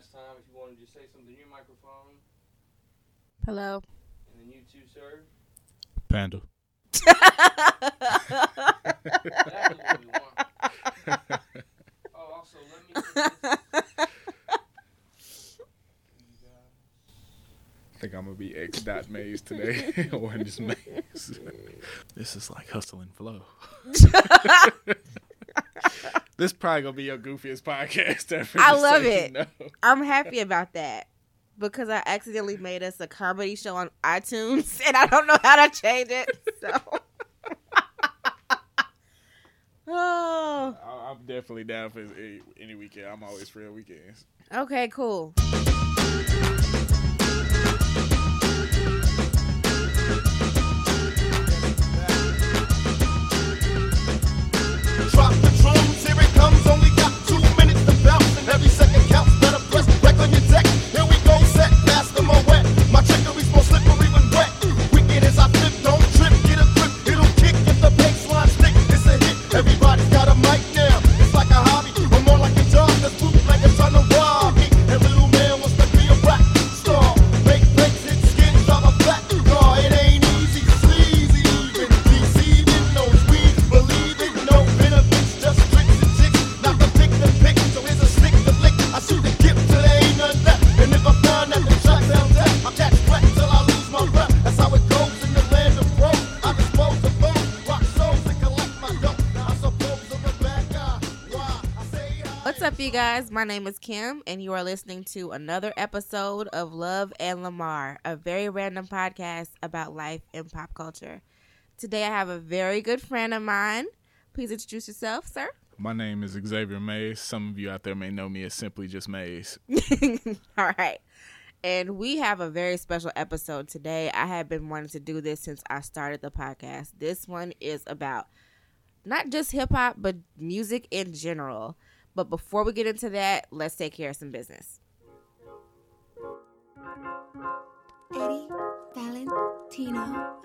last time. If you want to just say something in your microphone. Hello. And then you too, sir. Panda. oh, also, let me. I think I'm gonna be X dot Mays today, or just Mays. this is like hustle and flow. this probably gonna be your goofiest podcast ever. I love it. Know. I'm happy about that because I accidentally made us a comedy show on iTunes, and I don't know how to change it. So. oh. I'm definitely down for any weekend. I'm always free on weekends. Okay, cool. Guys. My name is Kim, and you are listening to another episode of Love and Lamar, a very random podcast about life and pop culture. Today, I have a very good friend of mine. Please introduce yourself, sir. My name is Xavier Mays. Some of you out there may know me as simply just Mays. All right. And we have a very special episode today. I have been wanting to do this since I started the podcast. This one is about not just hip hop, but music in general. But before we get into that, let's take care of some business. Eddie Valentino.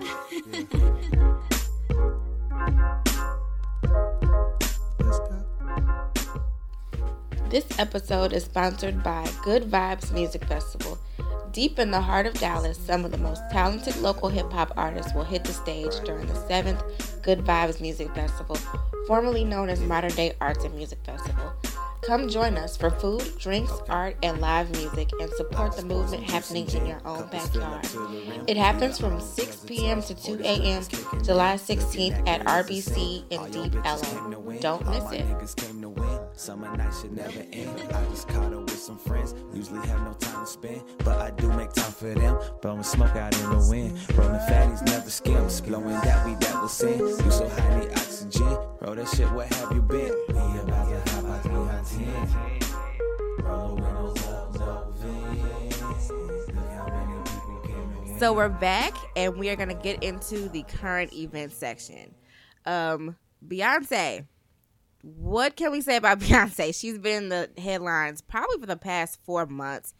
this episode is sponsored by Good Vibes Music Festival. Deep in the heart of Dallas, some of the most talented local hip hop artists will hit the stage during the 7th Good Vibes Music Festival, formerly known as Modern Day Arts and Music Festival. Come join us for food, drinks, art, and live music and support the movement happening in your own backyard. It happens from 6 p.m. to 2 a.m. July 16th at RBC in Deep Ellum. Don't miss it. Summer night should never end. I just caught up with some friends. Usually have no time to spend, but I do make time for them. Blowing smoke out in the wind. Rolling fatties never skims. Blowing that weed that was sin. You so high need oxygen. Roll that shit, where have you been? We about to hop out 3 on 10. So we're back and we are going to get into the current event section. Um, Beyonce. What can we say about Beyonce? She's been in the headlines probably for the past four months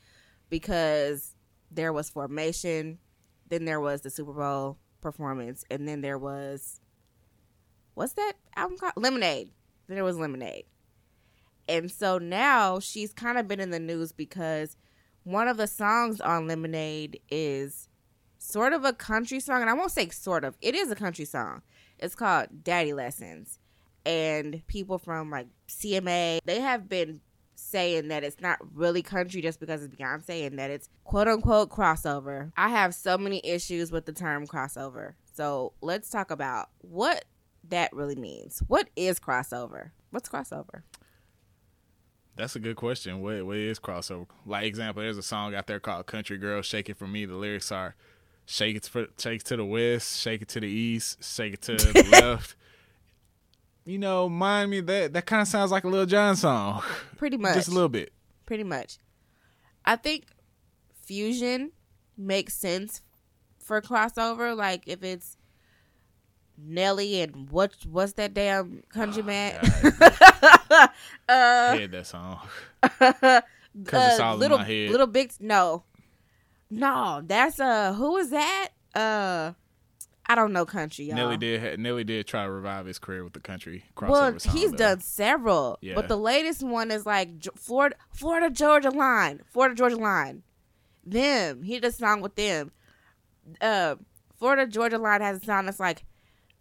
because there was Formation, then there was the Super Bowl performance, and then there was what's that album called? Lemonade. Then there was Lemonade. And so now she's kind of been in the news because one of the songs on Lemonade is sort of a country song. And I won't say sort of, it is a country song. It's called Daddy Lessons. And people from like CMA, they have been saying that it's not really country just because it's Beyonce and that it's quote unquote crossover. I have so many issues with the term crossover. So let's talk about what that really means. What is crossover? What's crossover? That's a good question. What what is crossover? Like example, there's a song out there called "Country Girl Shake It for Me." The lyrics are "Shake it for shake it to the west, shake it to the east, shake it to the left." You know, mind me that that kind of sounds like a Lil Jon song. Pretty much, just a little bit. Pretty much. I think fusion makes sense for crossover. Like if it's Nelly and what what's that damn country oh, man? uh, I heard that song. Cause it's all little, in my head. Little big no, no. That's uh who is that? Uh, I don't know country, y'all. Nelly did ha- Nelly did try to revive his career with the country crossover Well, song. he's though. done several, Yeah. but the latest one is like Florida, Florida Georgia Line, Florida Georgia Line. Them, he did a song with them. Uh, Florida Georgia Line has a song that's like,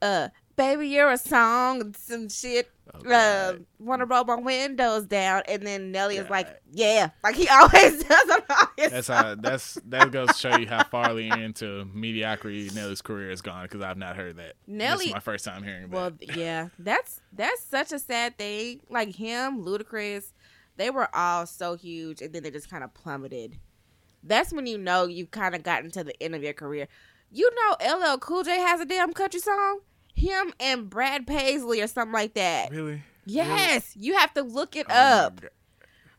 uh, "Baby, you're a song," and some shit. Oh, Uh, want to roll my windows down, and then Nelly is like, "Yeah," like he always does That's how that's that goes to show you how farly into mediocrity Nelly's career has gone because I've not heard that. this Nelly- is my first time hearing Well, that. yeah, that's that's such a sad thing. Like him, Ludacris, they were all so huge, and then they just kind of plummeted. That's when you know you've kind of gotten to the end of your career. You know, LL Cool J has a damn country song. Him and Brad Paisley or something like that. Really? Yes, you have to look it Oh up.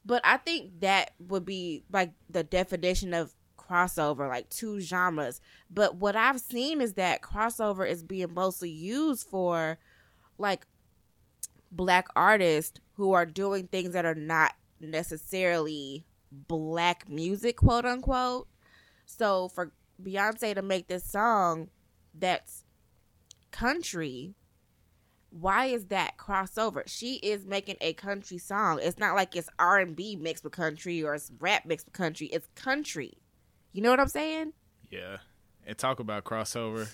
But I think that would be like the definition of crossover, like two genres. But what I've seen is that crossover is being mostly used for like black artists who are doing things that are not necessarily black music, quote unquote. So for Beyonce to make this song that's country, why is that crossover? She is making a country song. It's not like it's R and B mixed with country or it's rap mixed with country. It's country. You know what I'm saying? Yeah. And talk about crossover.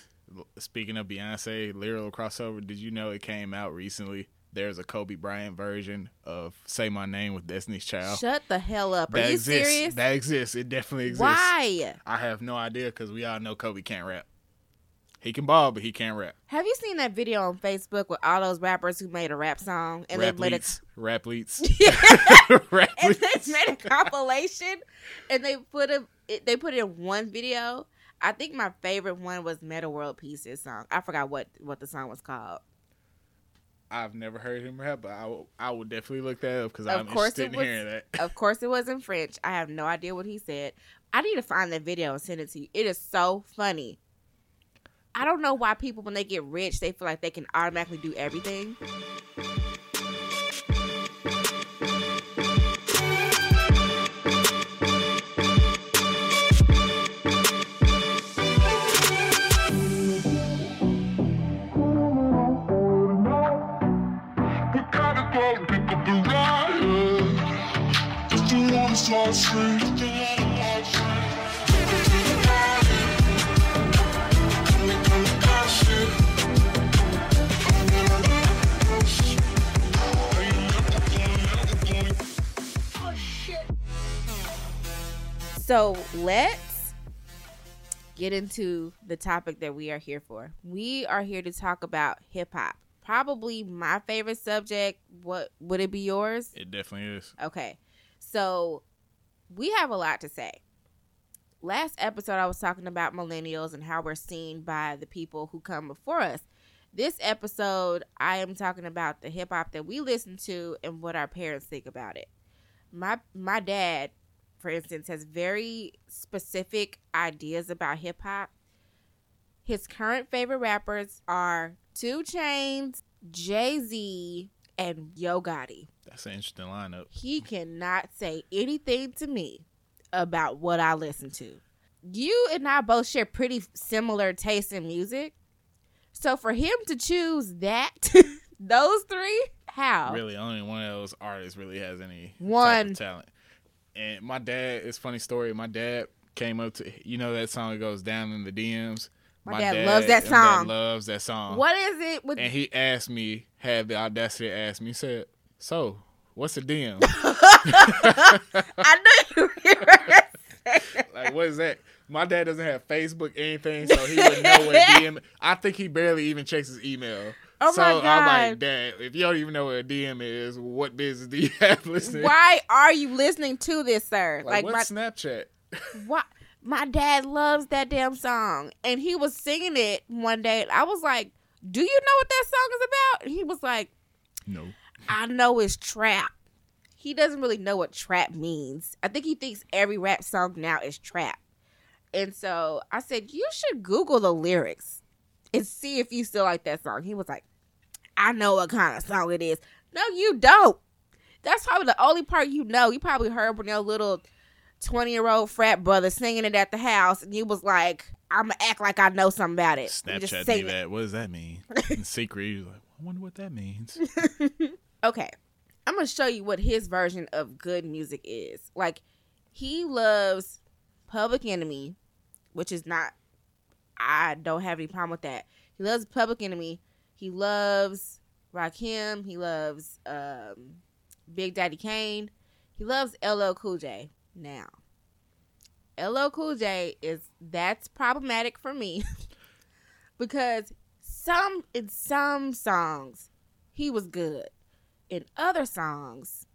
Speaking of Beyonce, lyrical crossover, did you know it came out recently? There's a Kobe Bryant version of Say My Name with Destiny's Child. Shut the hell up. Are that you exists. serious? That exists. It definitely exists. Why? I have no idea because we all know Kobe can't rap. He can ball, but he can't rap. Have you seen that video on Facebook with all those rappers who made a rap song and rap they made a. Rap leets. Yeah. rap and leets. they made a compilation and they put a it, they put it in one video. I think my favorite one was Metta World Peace's song. I forgot what what the song was called. I've never heard him rap, but I will, I will definitely look that up because I'm interested in was- hearing that. Of course, it was in French. I have no idea what he said. I need to find that video and send it to you. It is so funny. I don't know why people, when they get rich, they feel like they can automatically do everything. So let's get into the topic that we are here for. We are here to talk about hip hop. Probably my favorite subject. What would it be yours? It definitely is. Okay. So we have a lot to say. Last episode, I was talking about millennials and how we're seen by the people who come before us. This episode, I am talking about the hip hop that we listen to and what our parents think about it. My my dad, for instance, has very specific ideas about hip hop. His current favorite rappers are 2 Chainz, Jay Z, and Yo Gotti That's an interesting lineup. he cannot say anything to me about what I listen to. You and I both share pretty similar tastes in music. So for him to choose that, those three, how? Really, only one of those artists really has any type One. of talent. And my dad, it's funny story. My dad came up to you know that song that goes down in the DMs. My dad loves that song. loves that song. What is it with And he asked me, had the audacity to ask me, he said, "So, what's a DM? I knew you were like, what is that?" My dad doesn't have Facebook anything, so he wouldn't know what DM. I think he barely even checks his email. Oh so my I'm God. like, Dad, if you don't even know what a DM is, what business do you have listening? Why are you listening to this, sir? Like, Like, what's my Snapchat? why my dad loves that damn song. And he was singing it one day. And I was like, Do you know what that song is about? And he was like, No. I know it's trap. He doesn't really know what trap means. I think he thinks every rap song now is trap. And so I said, You should Google the lyrics and see if you still like that song. He was like, I know what kind of song it is. No, you don't. That's probably the only part you know. You probably heard when your little twenty year old frat brother singing it at the house, and you was like, "I'm gonna act like I know something about it." Snapchat me it. that. What does that mean? In secret, you're like, I wonder what that means. Okay, I'm gonna show you what his version of good music is. Like, he loves Public Enemy, which is not. I don't have any problem with that. He loves Public Enemy. He loves Rakim. He loves um, Big Daddy Kane. He loves LL Cool J. Now, LL Cool J is that's problematic for me because some in some songs he was good. In other songs,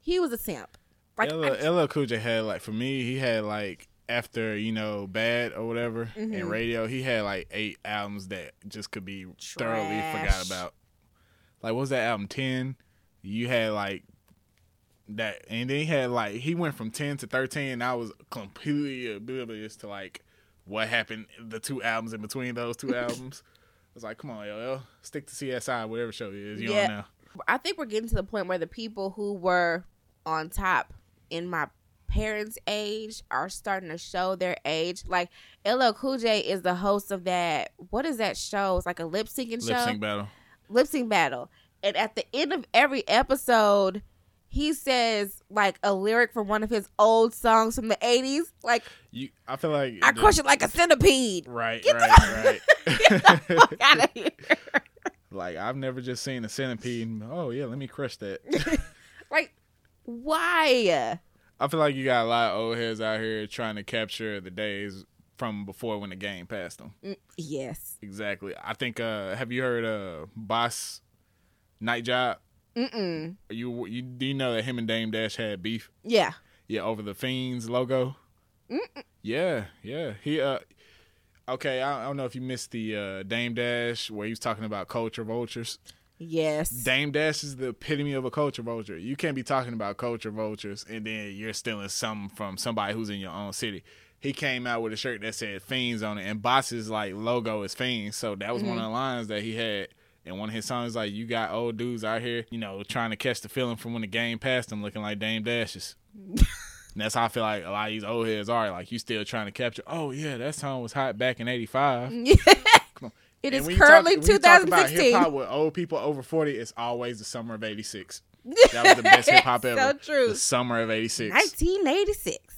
he was a simp. Like LL, I- LL Cool J had like for me, he had like after you know Bad or whatever Mhm. and Radio, he had like eight albums that just could be thoroughly forgot about. Like what was that album ten? You had like that, and then he had like he went from ten to thirteen. And I was completely oblivious to like what happened the two albums in between those two albums. I was like, come on, LL, stick to CSI, whatever show it is you Yeah. on now. I think we're getting to the point where the people who were on top in my parents' age are starting to show their age. Like LL Cool J is the host of that. What is that show? It's like a lip syncing show. Lip sync battle. lip sync battle. And at the end of every episode, he says like a lyric from one of his old songs from the 80s. Like, You, I feel like I the- crush it like a centipede. Right, Get the- right, right. Fuck out of here. like I've never just seen a centipede. Oh yeah, let me crush that. Like, why? I feel like you got a lot of old heads out here trying to capture the days from before when the game passed them. Mm, Yes. Exactly. I think. uh Have you heard uh Boss Night Job? Mm-mm. You you do you know that him and Dame Dash had beef? Yeah. Yeah, over the Fiends logo. Mm-mm. Yeah, yeah. He uh. Okay, I I don't know if you missed the uh, Dame Dash where he was talking about culture vultures. Yes. Dame Dash is the epitome of a culture vulture. You can't be talking about culture vultures and then you're stealing something from somebody who's in your own city. He came out with a shirt that said Fiends on it, and Boss's like logo is Fiends. So that was one mm-hmm. of the lines that he had and one of his songs. Like, you got old dudes out here, you know, trying to catch the feeling from when the game passed them, looking like Dame Dashes. and that's how I feel like a lot of these old heads are. Like, you still trying to capture. Oh yeah, that song was hot back in '85. on. It And is currently talk about 2016. hip-hop with old people over 40, it's always the summer of 86. That was the best hip hop ever. So true. The summer of 86. 1986.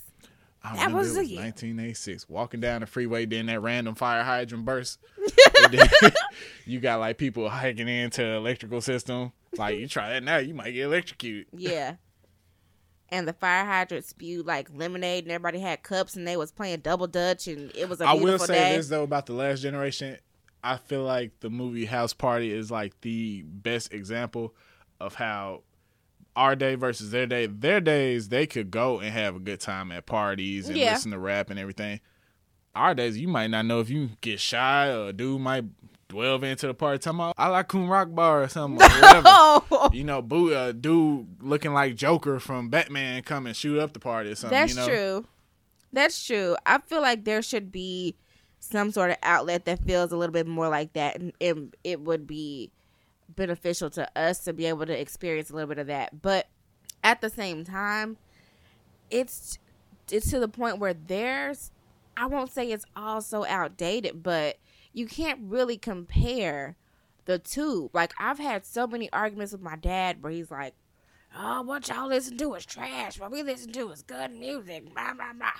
I that remember was it was 1986. Walking down the freeway, then that random fire hydrant burst. You got like people hiking into the electrical system. Like, you try that now, you might get electrocuted. Yeah. And the fire hydrant spewed like lemonade, and everybody had cups, and they was playing double dutch, and it was a I will say day. this though about the last generation. I feel like the movie House Party is like the best example of how our day versus their day. Their days they could go and have a good time at parties and Yeah. listen to rap and everything. Our days you might not know if you get shy or a dude might delve into the party talking about I like Coon Rock Bar or something or whatever. You know, boo, uh, dude looking like Joker from Batman come and shoot up the party or something. that's you know? true. That's true. I feel like there should be some sort of outlet that feels a little bit more like that, and it, it would be beneficial to us to be able to experience a little bit of that. But at the same time, it's it's to the point where there's I won't say it's all so outdated, but you can't really compare the two. Like I've had so many arguments with my dad where he's like, "Oh, what y'all listen to is trash. What we listen to is good music." Blah blah blah.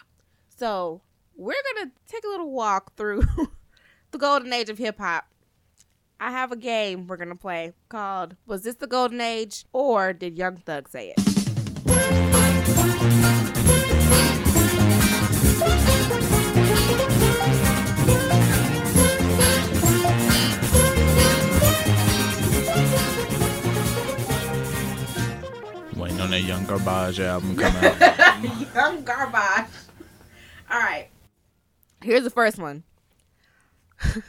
So we're gonna take a little walk through the golden age of hip hop. I have a game we're gonna play called "Was this the golden age or did Young Thug say it?" Waiting on that Young Garbage album come out. Young garbage. All right. Here's the first one.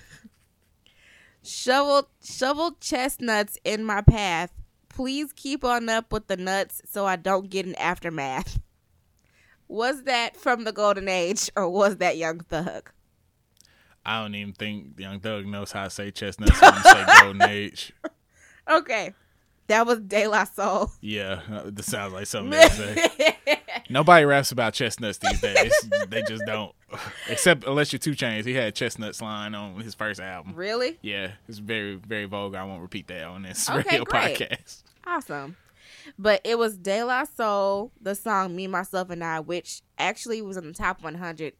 shovel shovel chestnuts in my path. Please keep on up with the nuts so I don't get an aftermath. Was that from the golden age or was that young thug? I don't even think Young Thug knows how to say chestnuts. I'm say Golden Age. Okay. That was De La Soul. Yeah, uh, that sounds like something they say. Nobody raps about chestnuts these days. they just don't. Except unless you're 2 Chainz. He had chestnuts line on his first album. really? Yeah, it's very, very vulgar. I won't repeat that on this Okay, radio great. podcast. Awesome. But it was De La Soul, the song Me, Myself, and I, which actually was in the top 100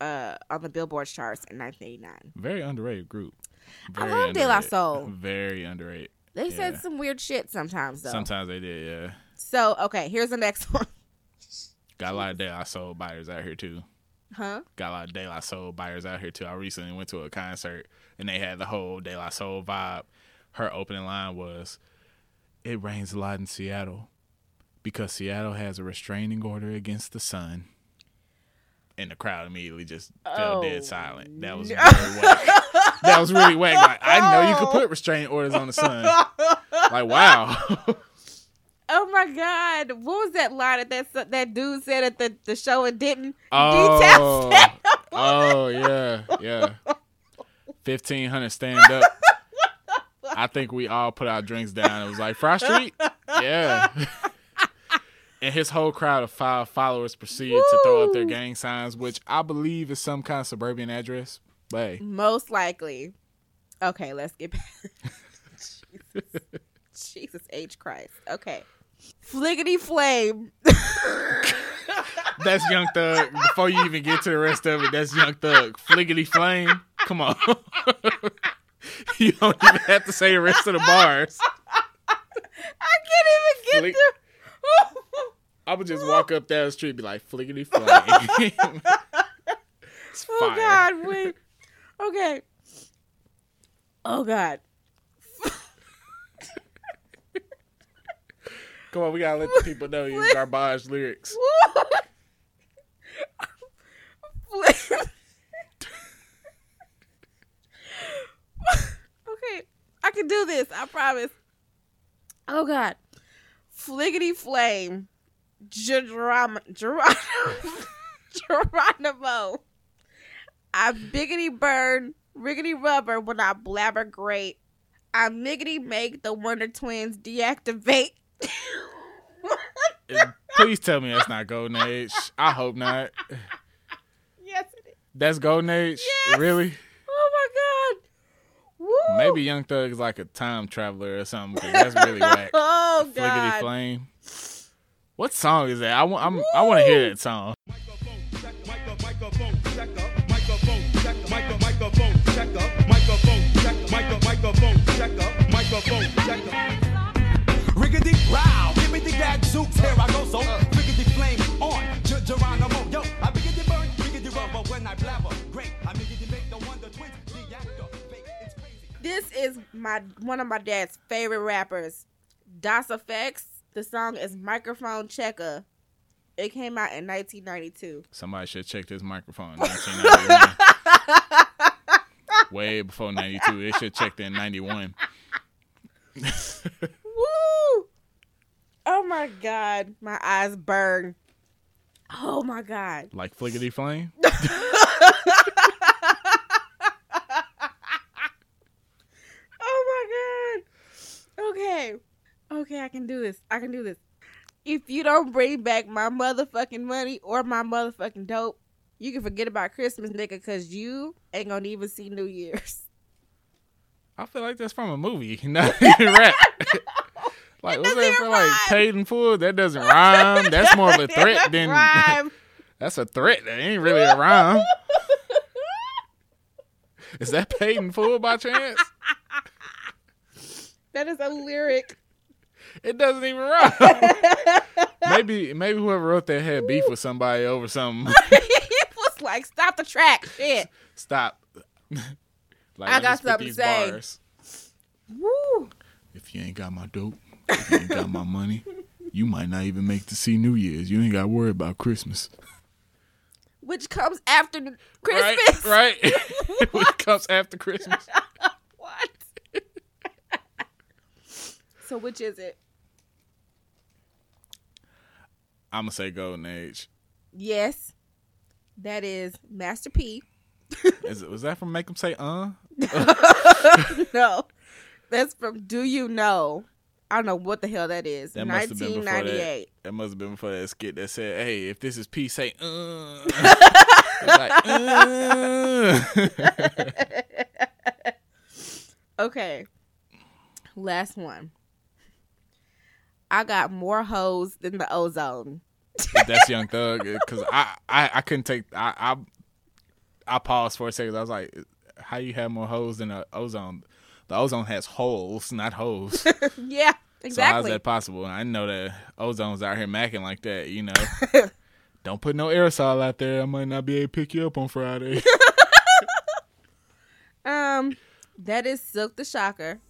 uh, on the Billboard charts in 1989. Very underrated group. I Very love De La. Soul. Very underrated. They said some weird shit sometimes, though. Sometimes they did, yeah. So, okay, here's the next one. Got a lot of De La Soul buyers out here too. Huh? Got a lot of De La Soul buyers out here too. I recently went to a concert and they had the whole De La Soul vibe. Her opening line was, "It rains a lot in Seattle because Seattle has a restraining order against the sun." And the crowd immediately just fell Oh, dead silent. That was no. very. That was really whack. Like I know you could put restraining orders on the son. Like wow. Oh my God! What was that line that that, that dude said at the, the show and didn't? Oh, Detail oh yeah, yeah. Fifteen hundred stand up. I think we all put our drinks down. It was like Fry Street, yeah. and his whole crowd of five followers proceeded to throw up their gang signs, which I believe is some kind of suburban address. Hey, Most likely. Okay, let's get back. Jesus. Jesus H Christ. Okay. Fliggity flame. that's Young Thug. Before you even get to the rest of it, that's Young Thug. Fliggity flame. Come on. you don't even have to say the rest of the bars. I can't even Flick- get through. I would just walk up down the street and be like, fliggity flame. oh. God, wait. Okay. Oh God. Come on, we gotta let the people know you garbage lyrics. Okay, I can do this. I promise. Oh God, fliggity flame, Geronimo, Geronimo, Geronimo. I biggity burn, riggity rubber when I blabber great. I miggity make the Wonder Twins deactivate. Please tell me that's not Golden Age. I hope not. yes, it is. That's Golden Age? Yes. Really? Oh my God. Woo. Maybe Young Thug is like a time traveler or something. that's really whack. Oh Fliggity God. flame. What song is that? I want. I'm, I want to hear that song. Microphone check, microphone checker, microphone check, This is my one of my dad's favorite rappers, Das EFX. The song is Microphone Checker. It came out in 1992. Somebody should check this microphone. 1991. Way before 92. They should check in 91. Woo! Oh my god, my eyes burn. Oh my god. Like Fliggity Flame. Oh my god. Okay. Okay, I can do this. I can do this. If you don't bring back my motherfucking money or my motherfucking dope, you can forget about Christmas, nigga, cause you ain't gonna even see New Year's. I feel like that's from a movie, not even rap. like, what's that for? Like paid in full? That doesn't rhyme. That's more of a threat than. Rhyme. that's a threat. That ain't really a rhyme. Is that paid in full by chance? that is a lyric. It doesn't even rhyme. maybe maybe whoever wrote that had beef with somebody over something. it was like, stop the track. Shit. Stop. like, I got something to say. bars. Woo. If you ain't got my dope, if you ain't got my money, you might not even make to see New Year's. You ain't got to worry about Christmas. Which comes after Christmas. Right, right. Which comes after Christmas. What? so which is it? I'm gonna say Golden Age. Yes. That is Master P. Is it, was that from Make 'em Say Uh? no. That's from Do You Know? I don't know what the hell that is. That must have been before that. 1998. That must have been before that skit that said, "Hey, if this is P, say uh." Like, uh. Okay. Last one. I got more hoes than the ozone. That's Young Thug because I, I I couldn't take I I I paused for a second. I was like, "How you have more holes than the ozone? The ozone has holes, not holes. yeah, exactly. So how's that possible? I know that ozone's out here macking like that. You know, don't put no aerosol out there. I might not be able to pick you up on Friday. um, that is Silk the Shocker.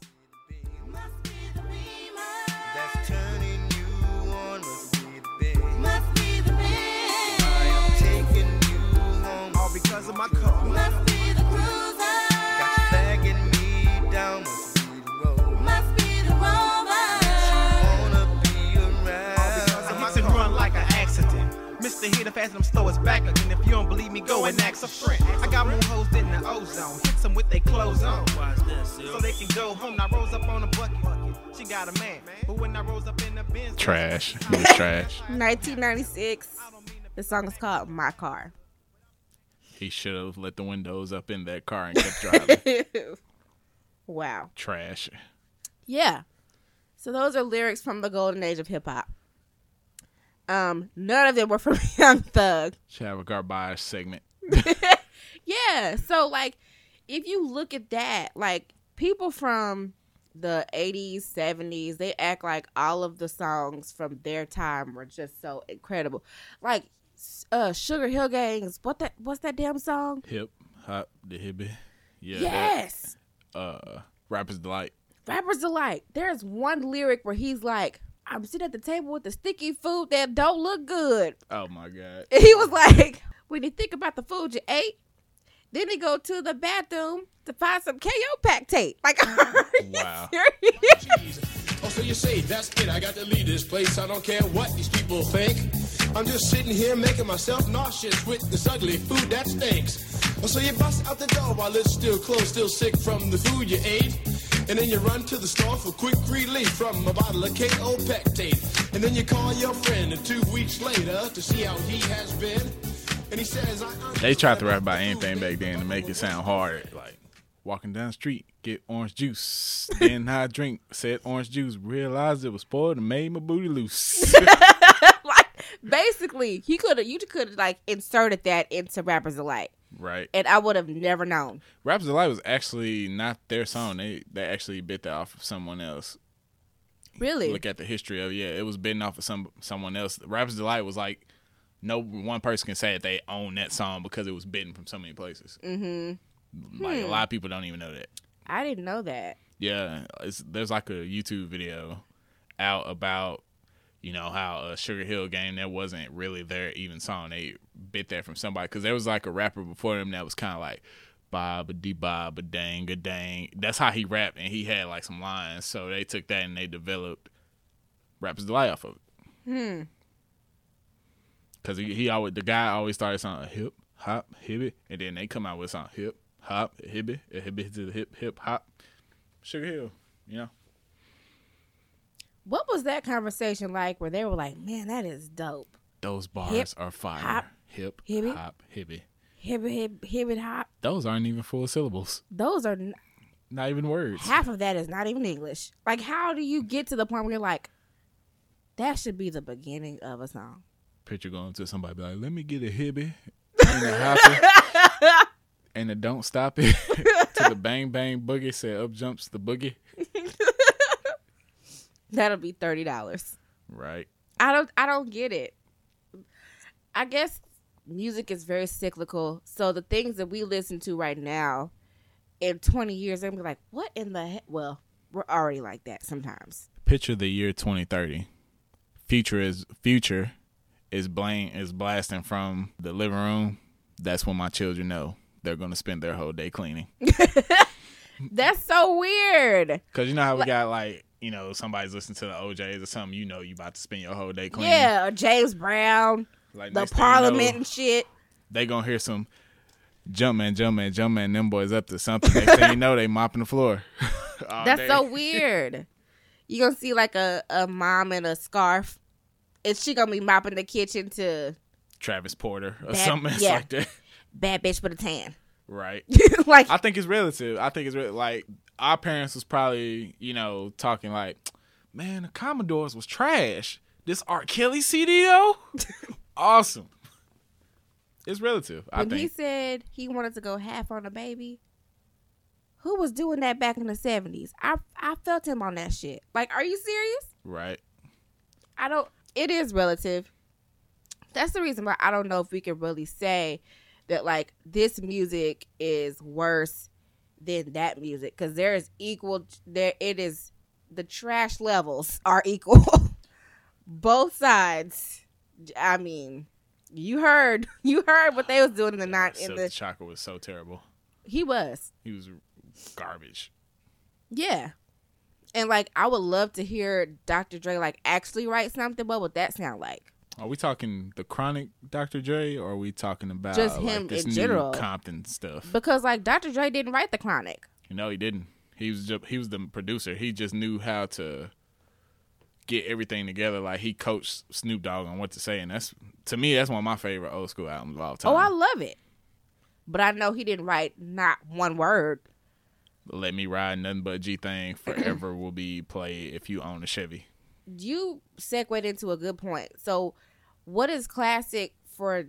All because of my car. Got you bagging me down. Must be the road. Wanna be around. I hit and run like an accident. Mr. Hitter fast and I'm slow as back again. If you don't believe me, go and ask a friend. I got more hoes than the ozone. Hit some with their clothes on. So they can go home. Now rose up on a bucket. She got a man. But when I rose up in the Benz, trash. It was trash. 1996. The song is called My Car. He should have let the windows up in that car and kept driving. wow. trash. Yeah. So those are lyrics from the golden age of hip hop. Um, none of them were from Young Thug. Should have a garbage segment. Yeah. So like if you look at that, like people from the 80s, 70s, they act like all of the songs from their time were just so incredible. Like uh Sugarhill Gang's, what that what's that damn song? Hip hop the hippie. Yeah. yes. that, uh, Rapper's delight. Rapper's Delight. There's one lyric where he's like, I'm sitting at the table with the sticky food that don't look good. Oh my god. And he was like, when you think about the food you ate, then he go to the bathroom to find some KO pack tape. Like, are you Wow. serious? Oh, so you say that's it? I got to leave this place. I don't care what these people think. I'm just sitting here making myself nauseous with this ugly food that stinks. So you bust out the door while it's still closed, still sick from the food you ate. And then you run to the store for quick relief from a bottle of Kaopectate. And then you call your friend two weeks later to see how he has been. And he says, They tried to rap about anything back then to make it sound hard. Like walking down the street, get orange juice. Then I drink said orange juice. Realized it was spoiled and made my booty loose. basically, he could have, you could have like inserted that into Rapper's Delight, right. and I would have never known. Rapper's delight was actually not their song. They they actually bit that off of someone else. Really? Look at the history of it. yeah, it was bitten off of some someone else. Rapper's delight was like no one person can say that they own that song because it was bitten from so many places. Mm-hmm. Like a lot of people don't even know that. I didn't know that. Yeah, it's, there's like a YouTube video out about you know how a Sugarhill Gang that wasn't really their even song. They bit that from somebody because there was like a rapper before them that was kind of like Bob a dee Bob a dang a dang. That's how he rapped and he had like some lines. So they took that and they developed Rapper's Delight off of it. Hmm. Cause he, he always the guy always started something hip hop hibbit and then they come out with something hip hop hibbit hibbit to the hip hip hop Sugar Hill. You know. What was that conversation like where they were like, man, that is dope? Those bars Hip, are fire. hop, hip, hibby. hop, hibby. Hip, hip, and hop. Those aren't even full syllables. Those are n- Not even words. half of that is not even English. Like, how do you get to the point where you're like, that should be the beginning of a song? Picture going to somebody be like, let me get a hibby and a hoppy and a don't stop it to the bang bang boogie. Said up jumps the boogie. That'll be thirty dollars. Right. I don't. I don't get it. I guess music is very cyclical. So the things that we listen to right now, in twenty years, I'm gonna be like, what in the heck? Well, we're already like that sometimes. Picture the year 2030. Future is future is blame is blasting from the living room. That's when my children know they're gonna spend their whole day cleaning. That's so weird. Cause you know how we got like you know somebody's listening to the O'Jays or something. You know you about to spend your whole day cleaning. Yeah, or James Brown, Like the thing you Parliament know, and shit. they gonna hear some Jumpman, Jumpman, Jumpman. Them boys up to something. Next thing you know, they mopping the floor. That's day. so weird. You gonna see like a, a mom in a scarf. Is she gonna be mopping the kitchen to Travis Porter or That- something yeah. like that. bad bitch with a tan? Right. like I think it's relative. I think it's re- like our parents was probably, you know, talking like, man, the Commodores was trash. This R. Kelly CD though, awesome. It's relative. I when he said he wanted to go half on a baby, who was doing that back in the seventies? I I felt him on that shit. Like, are you serious? Right. I don't. It is relative. That's the reason why I don't know if we can really say that like this music is worse than that music because there is equal. There it is. The trash levels are equal. Both sides. I mean, you heard you heard what they was doing in the night in the. Chocolate was so terrible. He was. He was garbage. Yeah. And like I would love to hear Dr. Dre like actually write something. What would that sound like? Are we talking the chronic Dr. Dre or are we talking about Just like, him this in new general. Compton stuff? Because like Dr. Dre didn't write the Chronic. No, he didn't. He was just, he was the producer. He just knew how to get everything together. Like he coached Snoop Dogg on what to say, and that's to me that's one of my favorite old school albums of all time. Oh, I love it. But I know he didn't write not one word. Let me ride nothing but G thing forever will be played if you own a Chevy. You segued into a good point. So, what is classic for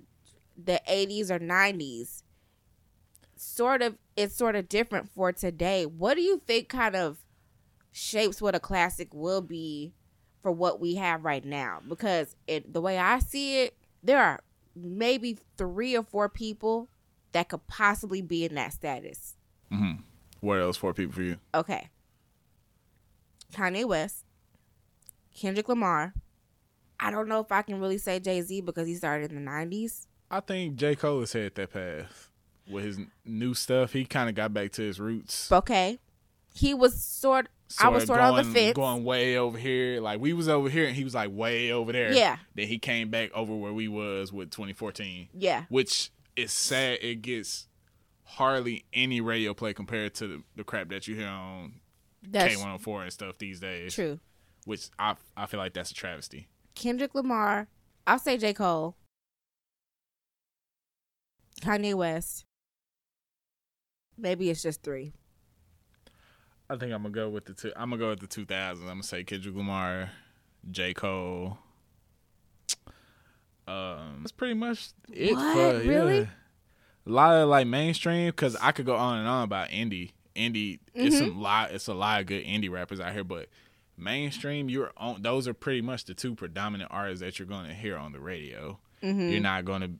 the 80s or 90s? Sort of, it's sort of different for today. What do you think kind of shapes what a classic will be for what we have right now? Because it, the way I see it, there are maybe three or four people that could possibly be in that status. Mm-hmm. What else four people for you? Okay. Kanye West, Kendrick Lamar. I don't know if I can really say Jay Z because he started in the 90s. I think J Cole has had that path with his new stuff. He kind of got back to his roots. Okay. He was sort I was sort of on the going, fence. going way over here. Like we was over here, and he was like way over there. Yeah. Then he came back over where we was with 2014. Yeah. which is sad. It gets hardly any radio play compared to the, the crap that you hear on K104 and stuff these days. true. Which I I feel like that's a travesty. Kendrick Lamar. I'll say J. Cole. Kanye West. Maybe it's just three. I think I'm gonna go with the two. I'm gonna go with the 2000s. I'm gonna say Kendrick Lamar, J Cole. Um, that's pretty much it. What? For, Really? Yeah. A lot of like mainstream because I could go on and on about indie. Indie, it's Mm-hmm. some lot. It's a lot of good indie rappers out here, but mainstream, you're on. Those are pretty much the two predominant artists that you're gonna hear on the radio. Mm-hmm. You're not gonna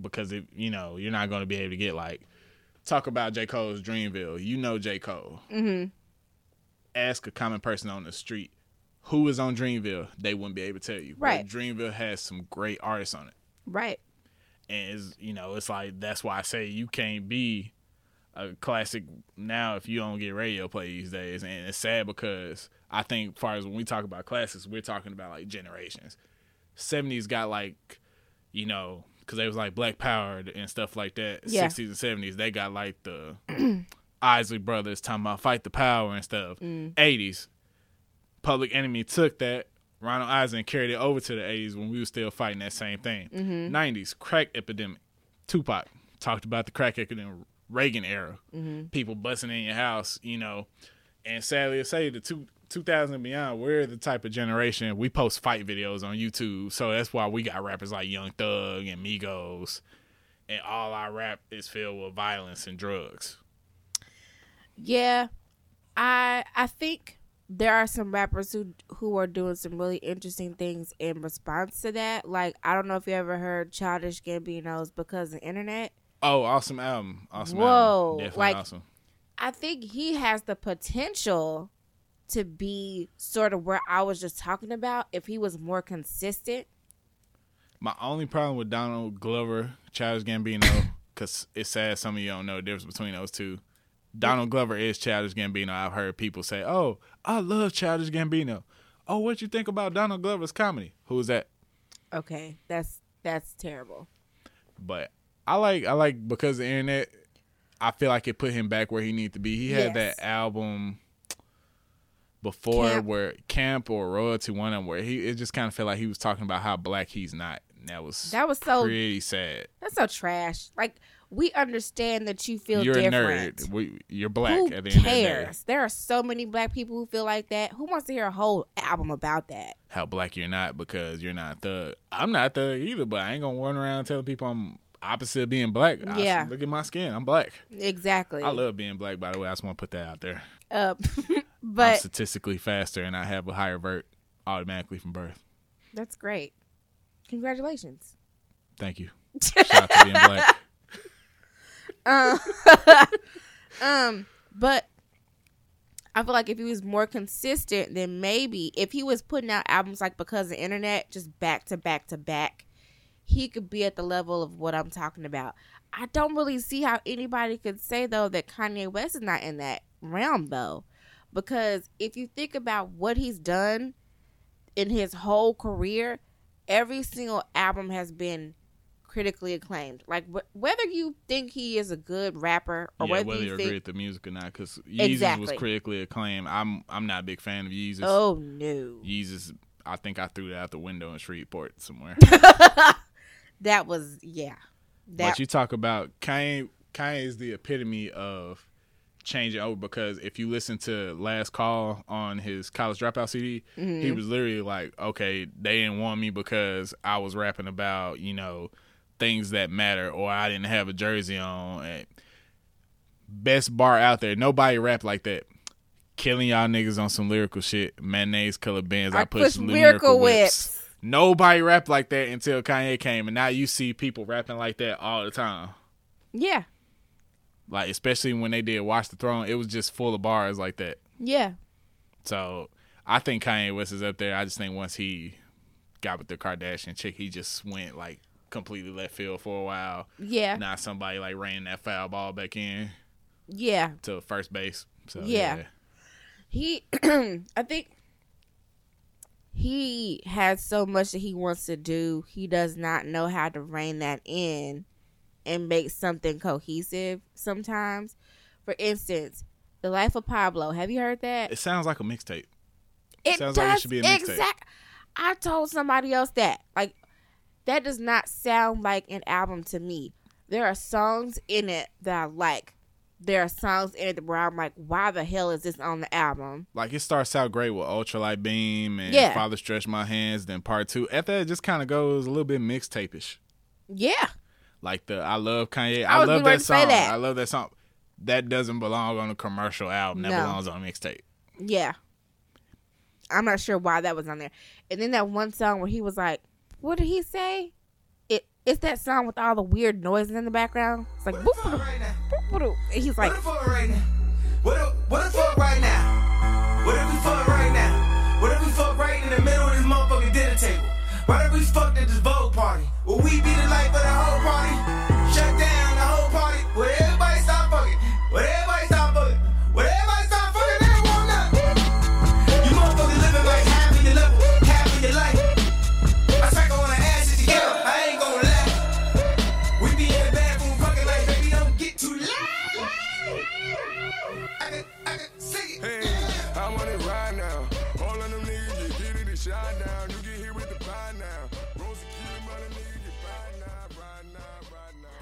because it, you know, you're not gonna be able to get like talk about J Cole's Dreamville. You know J Cole Mm-hmm. ask a common person on the street who is on Dreamville, they wouldn't be able to tell you. But Right. Dreamville has some great artists on it. Right. And it's, you know, it's like that's why I say you can't be a classic now if you don't get radio play these days. And it's sad because I think as far as when we talk about classics, we're talking about like generations. 70s got like, you know, because they was like Black Power and stuff like that. Yeah. 60s and 70s, they got like the Isley Brothers talking about fight the power and stuff. Mm. 80s, Public Enemy took that. Ronald Eisen carried it over to the 80s when we were still fighting that same thing. Mm-hmm. 90s, crack epidemic. Tupac talked about the crack epidemic, Reagan era. Mm-hmm. People busting in your house, you know. And sadly to say, the two, 2000 and beyond, we're the type of generation, we post fight videos on YouTube. So that's why we got rappers like Young Thug and Migos. And all our rap is filled with violence and drugs. Yeah, I I think there are some rappers who who are doing some really interesting things in response to that. Like I don't know if you ever heard Childish Gambino's "Because of the Internet." Oh, awesome album. Awesome Whoa, album. Like- awesome. I think he has the potential to be sort of where I was just talking about if he was more consistent. My only problem with Donald Glover, Childish Gambino, because it's sad some of you don't know the difference between those two. Donald Glover is Childish Gambino. I've heard people say, "Oh, I love Childish Gambino." Oh, what you think about Donald Glover's comedy? Who's that? Okay, that's that's terrible. But I like I like because the internet. I feel like it put him back where he needs to be. He had Yes. that album. Before Camp. where camp or royalty one of them where he it just kind of felt like he was talking about how black he's not. And that was That was so pretty sad. that's so trash. Like we understand that you feel You're different. a nerd. We, you're black Who at the end of the day. cares? There are so many black people who feel like that. Who wants to hear a whole album about that? How black you're not because you're not thug. I'm not thug either, but I ain't gonna run around telling people I'm opposite of being black. I- Yeah. look at my skin. I'm black. Exactly. I love being black. By the way, I just want to put that out there. uh, I'm but statistically faster, and I have a higher vert automatically from birth. that's great. Congratulations. Thank you. Shout out to being black. Um, um, but I feel like if he was more consistent, then maybe if he was putting out albums like because of the internet, just back to back to back, he could be at the level of what I'm talking about. I don't really see how anybody could say though that Kanye West is not in that realm though, because if you think about what he's done in his whole career, every single album has been critically acclaimed. Like wh- whether you think he is a good rapper or yeah, whether, whether you you think, agree with the music or not, because Yeezus Exactly. was critically acclaimed. I'm I'm not a big fan of Yeezus. oh no, Yeezus, I think I threw that out the window in Shreveport somewhere. that was yeah, that but you talk about Kanye. Kanye is the epitome of changing over because if you listen to Last Call on his College Dropout CD, Mm-hmm. he was literally like, "Okay, they didn't want me because I was rapping about you know things that matter, or I didn't have a jersey on." And best bar out there. Nobody rap like that. Killing y'all niggas on some lyrical shit. Mayonnaise colored bands. I, I push Miracle Whips. whips. Nobody rapped like that until Kanye came, and now you see people rapping like that all the time. yeah, Like especially when they did Watch the Throne, it was just full of bars like that. yeah, So I think Kanye West is up there. I just think once he got with the Kardashian chick, he just went like completely left field for a while. yeah, Now somebody like ran that foul ball back in yeah. to first base. So Yeah. yeah. He, I think he has so much that he wants to do. He does not know how to rein that in and make something cohesive. Sometimes, for instance, the life of Pablo. Have you heard that? It sounds like a mixtape. It Sounds like it should be a mixtape. exact. I told somebody else that like that does not sound like an album to me. There are songs in it that I like. There are songs in it where I'm like, why the hell is this on the album? Like it starts out great with Ultralight Beam and Yeah. Father Stretch My Hands. Then part two, after that, it just kind of goes a little bit mixtape-ish. Yeah, Like the I love Kanye. I I, was love that to say song. that. I love that song. That doesn't belong on a commercial album. That No. belongs on a mixtape. yeah. I'm not sure why that was on there. And then that one song where he was like, what did he say? It it's that song with all the weird noises in the background. It's like, boop, boop, boop, boop. And he's like, What if fuck right now? What if, what if fuck right now? What if we fuck right now? What if we fuck right in the middle of this motherfucking dinner table? Why if we fucked at this Vogue party? Will we be the life of the whole party?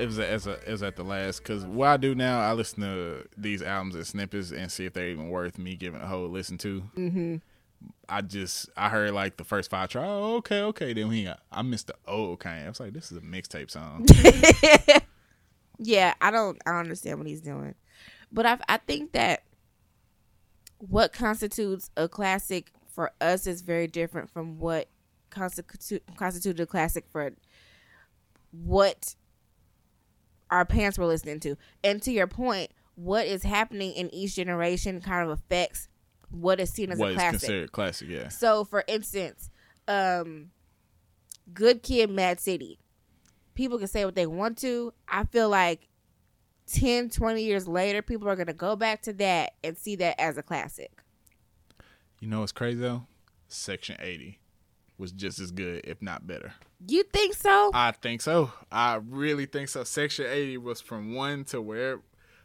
It was as a, it was at the last because what I do now, I listen to these albums as snippets and see if they're even worth me giving a whole listen to. Mm-hmm. I just I heard like the first five try. Oh, okay, okay. Then we got I missed the old kind. I was like, this is a mixtape song. yeah, I don't, I don't understand what he's doing, but I, I think that what constitutes a classic for us is very different from what constitute constituted a classic for what our parents were listening to. And to your point, what is happening in each generation kind of affects what is seen as what a is classic. considered classic? Yeah. So, for instance, um, Good Kid, Mad City. People can say what they want to. I feel like 10, 20 years later, people are going to go back to that and see that as a classic. You know what's crazy though? Section 80 was just as good, if not better. You think so? I think so. I really think so. Section 80 was from one to where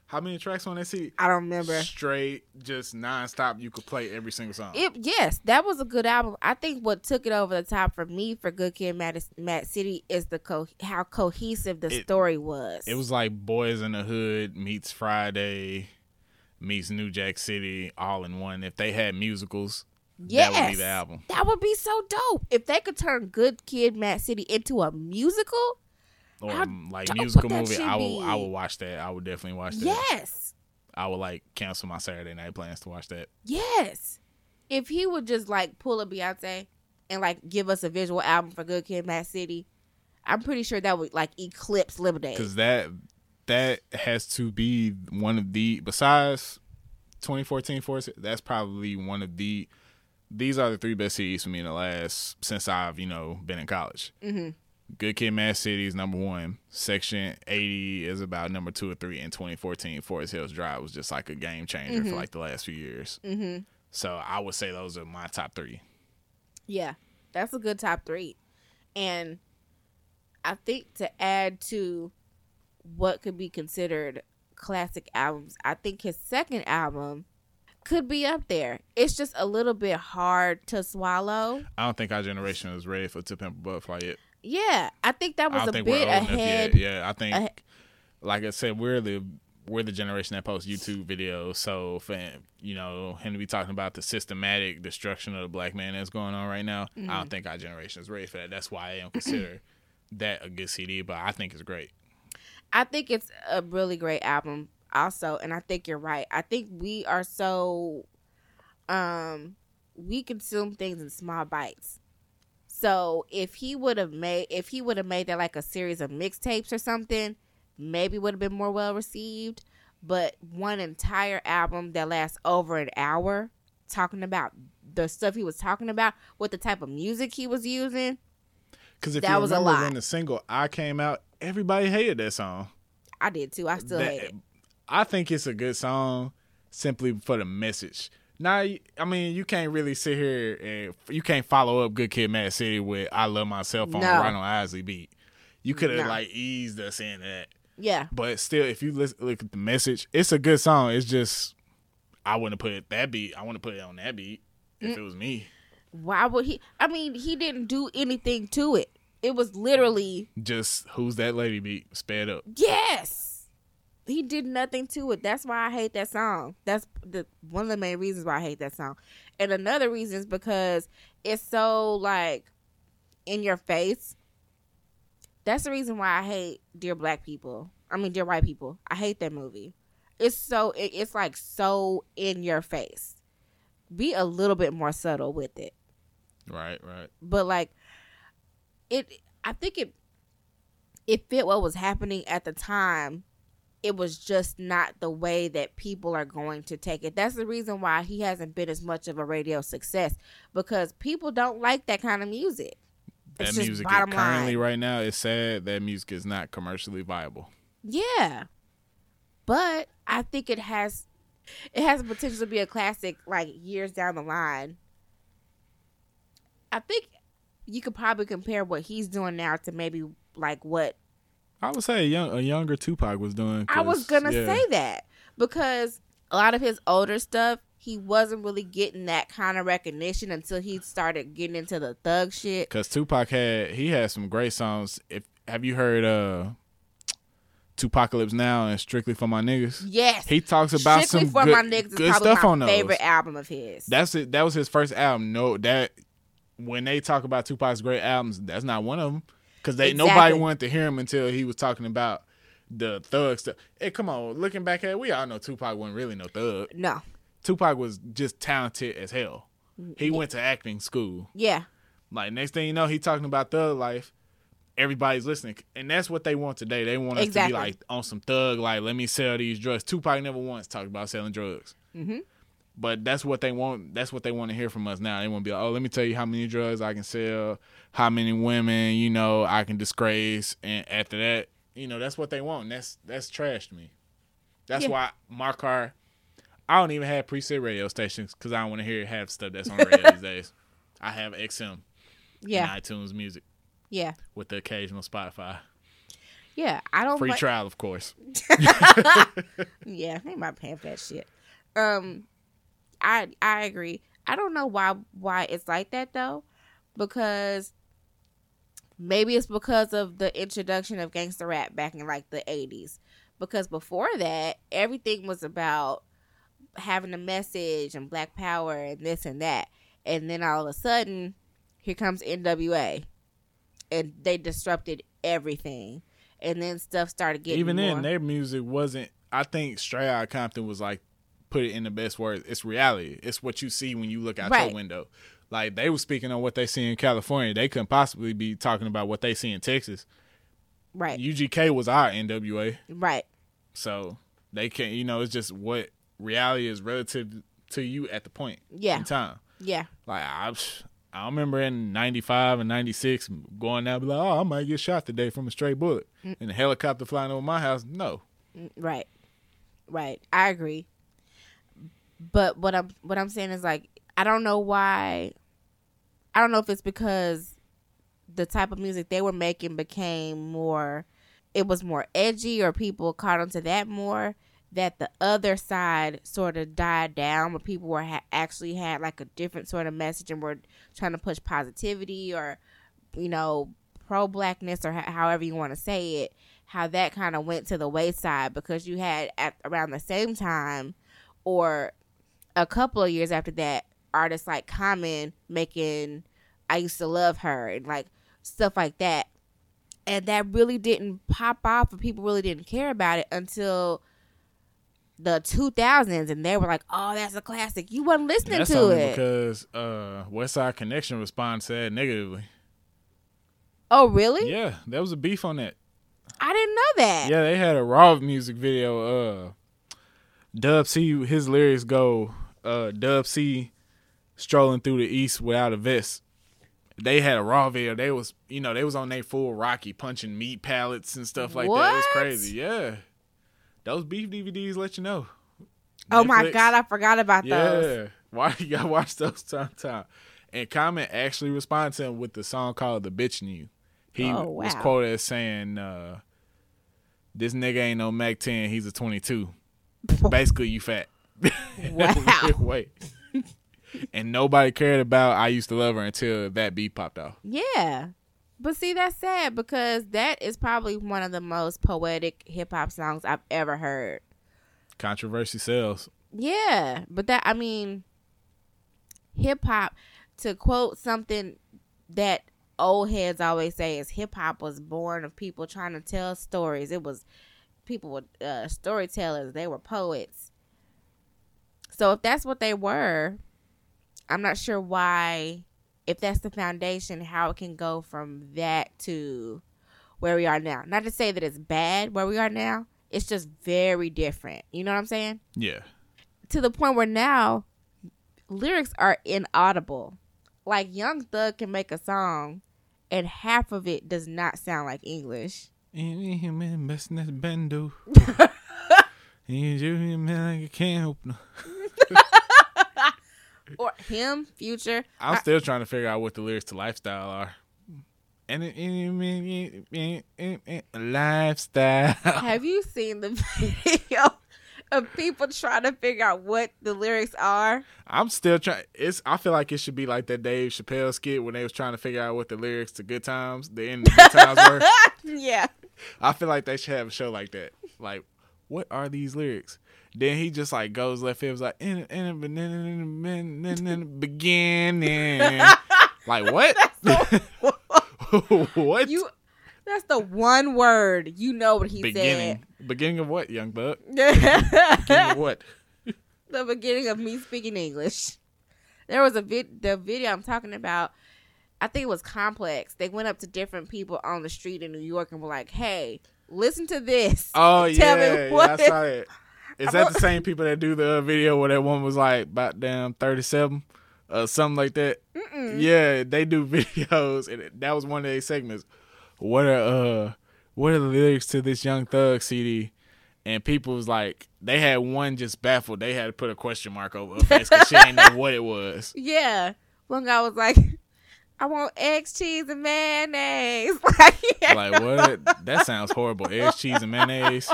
how many tracks on that CD? I don't remember. Straight, just nonstop. You could play every single song. It yes, that was a good album. I think what took it over the top for me for Good Kid, Mad, Mad City is the co- how cohesive the It- story was. It was like Boys in the Hood meets Friday meets New Jack City all in one. If they had musicals, yes, that would be the album. That would be so dope if they could turn Good Kid, Mad City into a musical. Or How um, like musical movie. I will I will watch that. I would definitely watch that. Yes, I would like cancel my Saturday night plans to watch that. yes. If he would just like pull a Beyonce and like give us a visual album for Good Kid, Mad City, I'm pretty sure that would like eclipse Lemonade. Because that that has to be one of the besides 2014 Force. That's probably one of the. These are the three best CDs for me in the last since I've you know been in college. Mm-hmm. Good Kid, Mad City is number one. Section 80 is about number two or three. In 2014, Forest Hills Drive was just like a game changer for like the last few years. Mm-hmm. So I would say those are my top three. Yeah, that's a good top three. And I think to add to what could be considered classic albums, I think his second album could be up there. It's just a little bit hard to swallow. I don't think our generation is ready for To Pimp a Butterfly yet. Yeah, I think that I was a bit ahead. Yeah, I think, ahe- like I said, we're the we're the generation that posts YouTube videos. So, for you know, him to be talking about the systematic destruction of the black man that's going on right now, I Mm-hmm. don't think our generation is ready for that. That's why I don't consider that a good CD, but I think it's great. I think it's a really great album also and I think you're right. I think we are so um we consume things in small bites. So if he would have made if he would have made that like a series of mixtapes or something, maybe would have been more well received. But one entire album that lasts over an hour talking about the stuff he was talking about, what the type of music he was using, Because if That you was a lot. when the single "I" came out, everybody hated that song. I did too. I still That- hate it. I think it's a good song simply for the message. Now, I mean, you can't really sit here and you can't follow up "Good Kid, Mad City" with "I Love Myself" on No. the Ronald Isley beat. You could have No. like eased us in that, Yeah. but still, if you listen, look at the message, it's a good song. It's just I wouldn't put it that beat. I wouldn't put it on that beat Mm. if it was me. Why would he? I mean, he didn't do anything to it. It was literally Just who's that lady beat? Sped up. yes. He did nothing to it. That's why I hate that song. That's the one of the main reasons why I hate that song. And another reason is because it's so like in your face. That's the reason why I hate Dear Black People. I mean, Dear White People. I hate that movie. It's so it, it's like so in your face. Be a little bit more subtle with it. Right, right. but like it i think it it fit what was happening at the time it was just not the way that people are going to take it that's the reason why he hasn't been as much of a radio success because people don't like that kind of music That It's music bottom currently line. right now is sad. That music is not commercially viable. yeah but i think it has it has the potential to be a classic like years down the line i think you could probably compare what he's doing now to maybe like what I would say a, young, a younger Tupac was doing. I was gonna yeah. say that because a lot of his older stuff, he wasn't really getting that kind of recognition until he started getting into the thug shit. Cause Tupac had he had some great songs. If have you heard uh 2Pacalypse Now and Strictly for My Niggas? Yes, He talks about Strictly some for good, my niggas good probably stuff my on those. favorite album of his. That's it. That was his first album. No, that when they talk about Tupac's great albums, that's not one of them. Cause they nobody wanted to hear him until he was talking about the thug stuff. Hey, come on, looking back at it, we all know Tupac wasn't really no thug. no, Tupac was just talented as hell. He went to acting school. yeah, Like next thing you know, he talking about thug life. Everybody's listening, and that's what they want today. They want us Exactly. to be like on some thug, like let me sell these drugs. Tupac never once talked about selling drugs, Mhm. But that's what they want. That's what they want to hear from us now. They want to be like, oh, let me tell you how many drugs I can sell, how many women you know I can disgrace, and after that, you know that's what they want. And that's that's trash to me. That's Yeah. why my car. I don't even have preset radio stations because I don't want to hear half stuff that's on the radio these days. I have XM yeah, and iTunes Music yeah, with the occasional Spotify. Yeah, I don't Free like- trial, of course. Yeah, they might pay for that shit. Um, I I agree. I don't know why why it's like that though, because maybe it's because of the introduction of gangster rap back in like the eighties. Because before that, everything was about having a message and black power and this and that, and then all of a sudden, here comes NWA, and they disrupted everything. And then stuff started getting Even more, then, their music wasn't. I think Straight Outta Compton was like, put it in the best words. It's reality. It's what you see when you look out Right. your window. Like they were speaking on what they see in California. They couldn't possibly be talking about what they see in Texas. right, UGK was our NWA, right. so they can't. You know, it's just what reality is relative to you at the point Yeah. in time. Yeah. Like I, I remember in '95 and '96 going out, be like, oh, I might get shot today from a stray bullet, Mm. and a helicopter flying over my house. No, Right. Right. I agree. But what I'm what I'm saying is like I don't know why I don't know if it's because the type of music they were making became more it was more edgy or people caught onto that more that the other side sort of died down but people were ha- actually had like a different sort of message and were trying to push positivity or you know pro blackness or ho- however you want to say it how that kind of went to the wayside because you had at around the same time or a couple of years after that artists like Common making I used to love her and like stuff like that and that really didn't pop off and people really didn't care about it until the 2000s and they were like oh that's a classic you weren't listening that's to it because uh, Westside Connection responded sad negatively. oh really Yeah, there was a beef on that. i didn't know that Yeah, they had a raw music video. Uh, Dub C, his lyrics go, uh, Dub C strolling through the east without a vest. They had a raw video. They was, you know, they was on their full Rocky punching meat pallets and stuff like that. It was crazy. Yeah, those beef DVDs let you know. oh my god i forgot about those Yeah, why you gotta watch those time time? And Common actually responded to him with the song called "The Bitch in You." He Oh, was quoted as saying, uh, "This nigga ain't no Mac 10. He's a 22. Basically, you fat." Wow. Wait. and nobody cared about "I Used to Love Her" until that beat popped off. Yeah. But see, that's sad because that is probably one of the most poetic hip hop songs I've ever heard. Controversy sells. Yeah. But that, I mean, hip hop, to quote something that old heads always say is hip hop was born of people trying to tell stories. It was people were uh, storytellers, they were poets. So if that's what they were, I'm not sure why, if that's the foundation, how it can go from that to where we are now. Not to say that it's bad where we are now, it's just very different. You know what I'm saying? Yeah. To the point where now lyrics are inaudible. Like Young Thug can make a song and half of it does not sound like English. Any human business bendo. And you man, I can't help no. Or him, Future. I'm still trying to figure out what the lyrics to lifestyle are. And lifestyle. Have you seen the video of people trying to figure out what the lyrics are? I'm still trying. It's. I feel like it should be like that Dave Chappelle skit when they was trying to figure out what the lyrics to Good Times, the end of Good Times were. yeah. I feel like they should have a show like that. Like, what are these lyrics? Then he just like goes left field, was like in in, in, beginning. like what? what? You that's the one word. You know what he said. beginning. Beginning of what, young buck? Beginning of what? the beginning of me speaking English. There was a vid the video I'm talking about. I think it was complex. They went up to different people on the street in New York and were like, "Hey, listen to this. Oh Tell yeah, me yeah, I saw it. Is that the same people that do the uh, video where that one was like about damn thirty seven, uh, something like that? Yeah, they do videos, and that was one of their segments. What are uh, what are the lyrics to this Young Thug CD? And people was like, they had one just baffled. They had to put a question mark over her face because she didn't know what it was. Yeah. One guy was like, I want eggs, cheese, and mayonnaise. like, Like what? That sounds horrible. Eggs, cheese, and mayonnaise.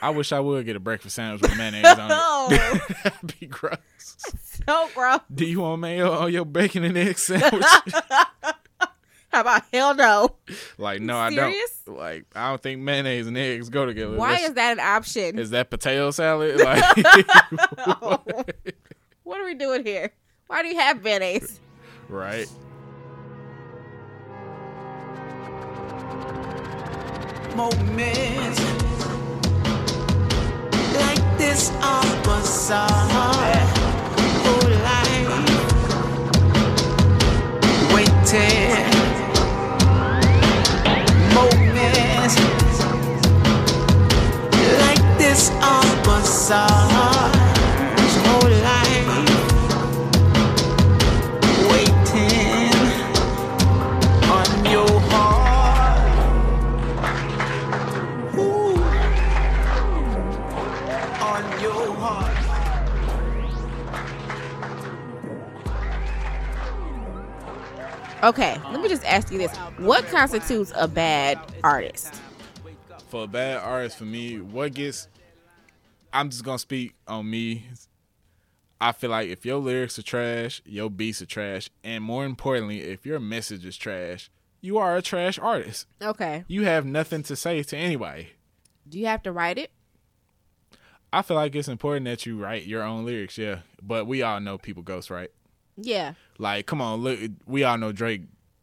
I wish I would get a breakfast sandwich with mayonnaise on it. No, That'd be gross. so gross. Do you want mayo on your bacon and egg sandwich? How about hell no? like, no, I Serious? don't. Like, I don't think mayonnaise and eggs go together. Why That's- is that an option? Is that potato salad? Like, what are we doing here? Why do you have mayonnaise? right? moments are bizarre. Uh, Okay, let me just ask you this: What constitutes a bad artist? For a bad artist, for me, what gets. I'm just going to speak on me. I feel like if your lyrics are trash, your beats are trash, and more importantly, if your message is trash, you are a trash artist. Okay, You have nothing to say to anybody. do you have to write it? I feel like it's important that you write your own lyrics, yeah. But we all know people ghost right. Yeah. Like, come on, look, we all know Drake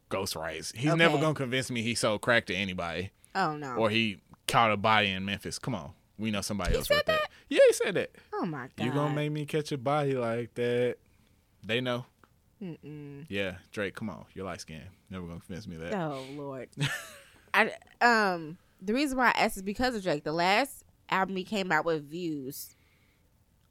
ghost writes. He's never gonna convince me he sold crack to anybody Oh no. or he caught a body in Memphis. Come on, we know somebody He else said that. that? Yeah, he said that. oh my god. You gonna make me catch a body like that? They know. Mm-mm. Yeah, Drake, come on, you're light skinned. Never gonna convince me of that. Oh lord. I um the reason why I asked is because of Drake. The last album he came out with Views,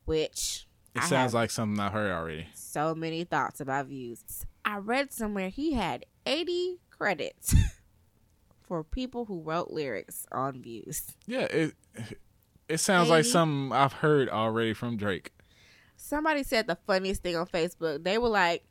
which It I sounds like something I heard already. so many thoughts about Views. I read somewhere he had 80 credits for people who wrote lyrics on Views. Yeah, it it sounds like something I've heard already from Drake. Somebody said the funniest thing on Facebook. They were like,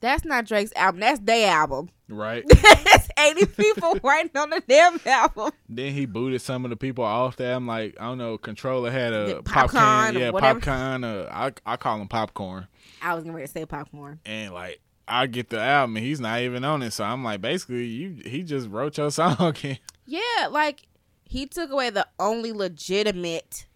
"That's not Drake's album. That's their album. Right? That's 80 people writing on the damn album." then he booted some of the people off there. I'm like, I don't know, Controlla had a The popcorn, popcorn yeah, whatever. popcorn. Uh, I I call him popcorn, I was going to say popcorn. and like I get the album, and he's not even on it. So I'm like, basically, you he just wrote your song. Yeah, like he took away the only legitimate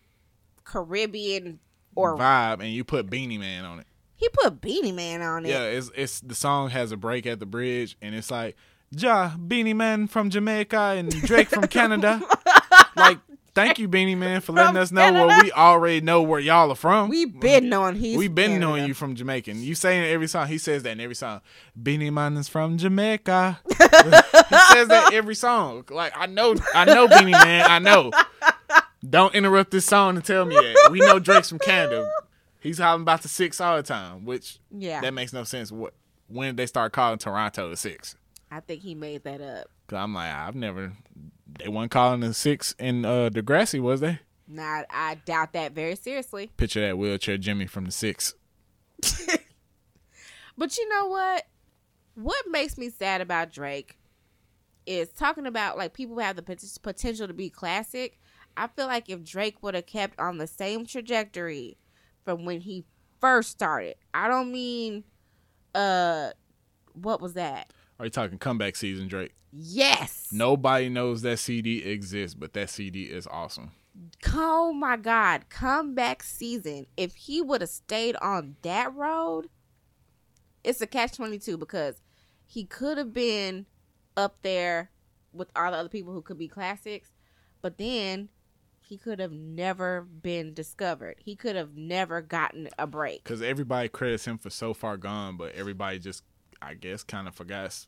Caribbean or vibe, and you put Beenie Man on it. He put Beenie Man on it. Yeah, it's it's the song has a break at the bridge, and it's like Ja Beenie Man from Jamaica and Drake from Canada. like, thank you, Beenie Man, for letting us know where we already know where y'all are from. We been knowing he's we been Canada. knowing you from Jamaican. You saying every song. He says that in every song. Beenie Man is from Jamaica. he says that every song. Like I know, I know Beenie Man. I know. Don't interrupt this song and tell me that. We know Drake's from Canada. He's hollering about the six all the time, which Yeah. that makes no sense. What when did they start calling Toronto the six? I think he made that up. Cause I'm like, I've never. They weren't calling the six in uh, Degrassi, was they? Nah, I doubt that very seriously. Picture that wheelchair Jimmy from the six. But you know what? What makes me sad about Drake is talking about like people have the potential to be classic. I feel like if Drake would have kept on the same trajectory from when he first started, I don't mean, uh, what was that? Are you talking comeback season, Drake? Yes. Nobody knows that CD exists, but that CD is awesome. Oh my God, comeback season. If he would have stayed on that road, it's a catch 22 because he could have been up there with all the other people who could be classics, but then he could have never been discovered. He could have never gotten a break. Because everybody credits him for So Far Gone, but everybody just, I guess, kind of forgot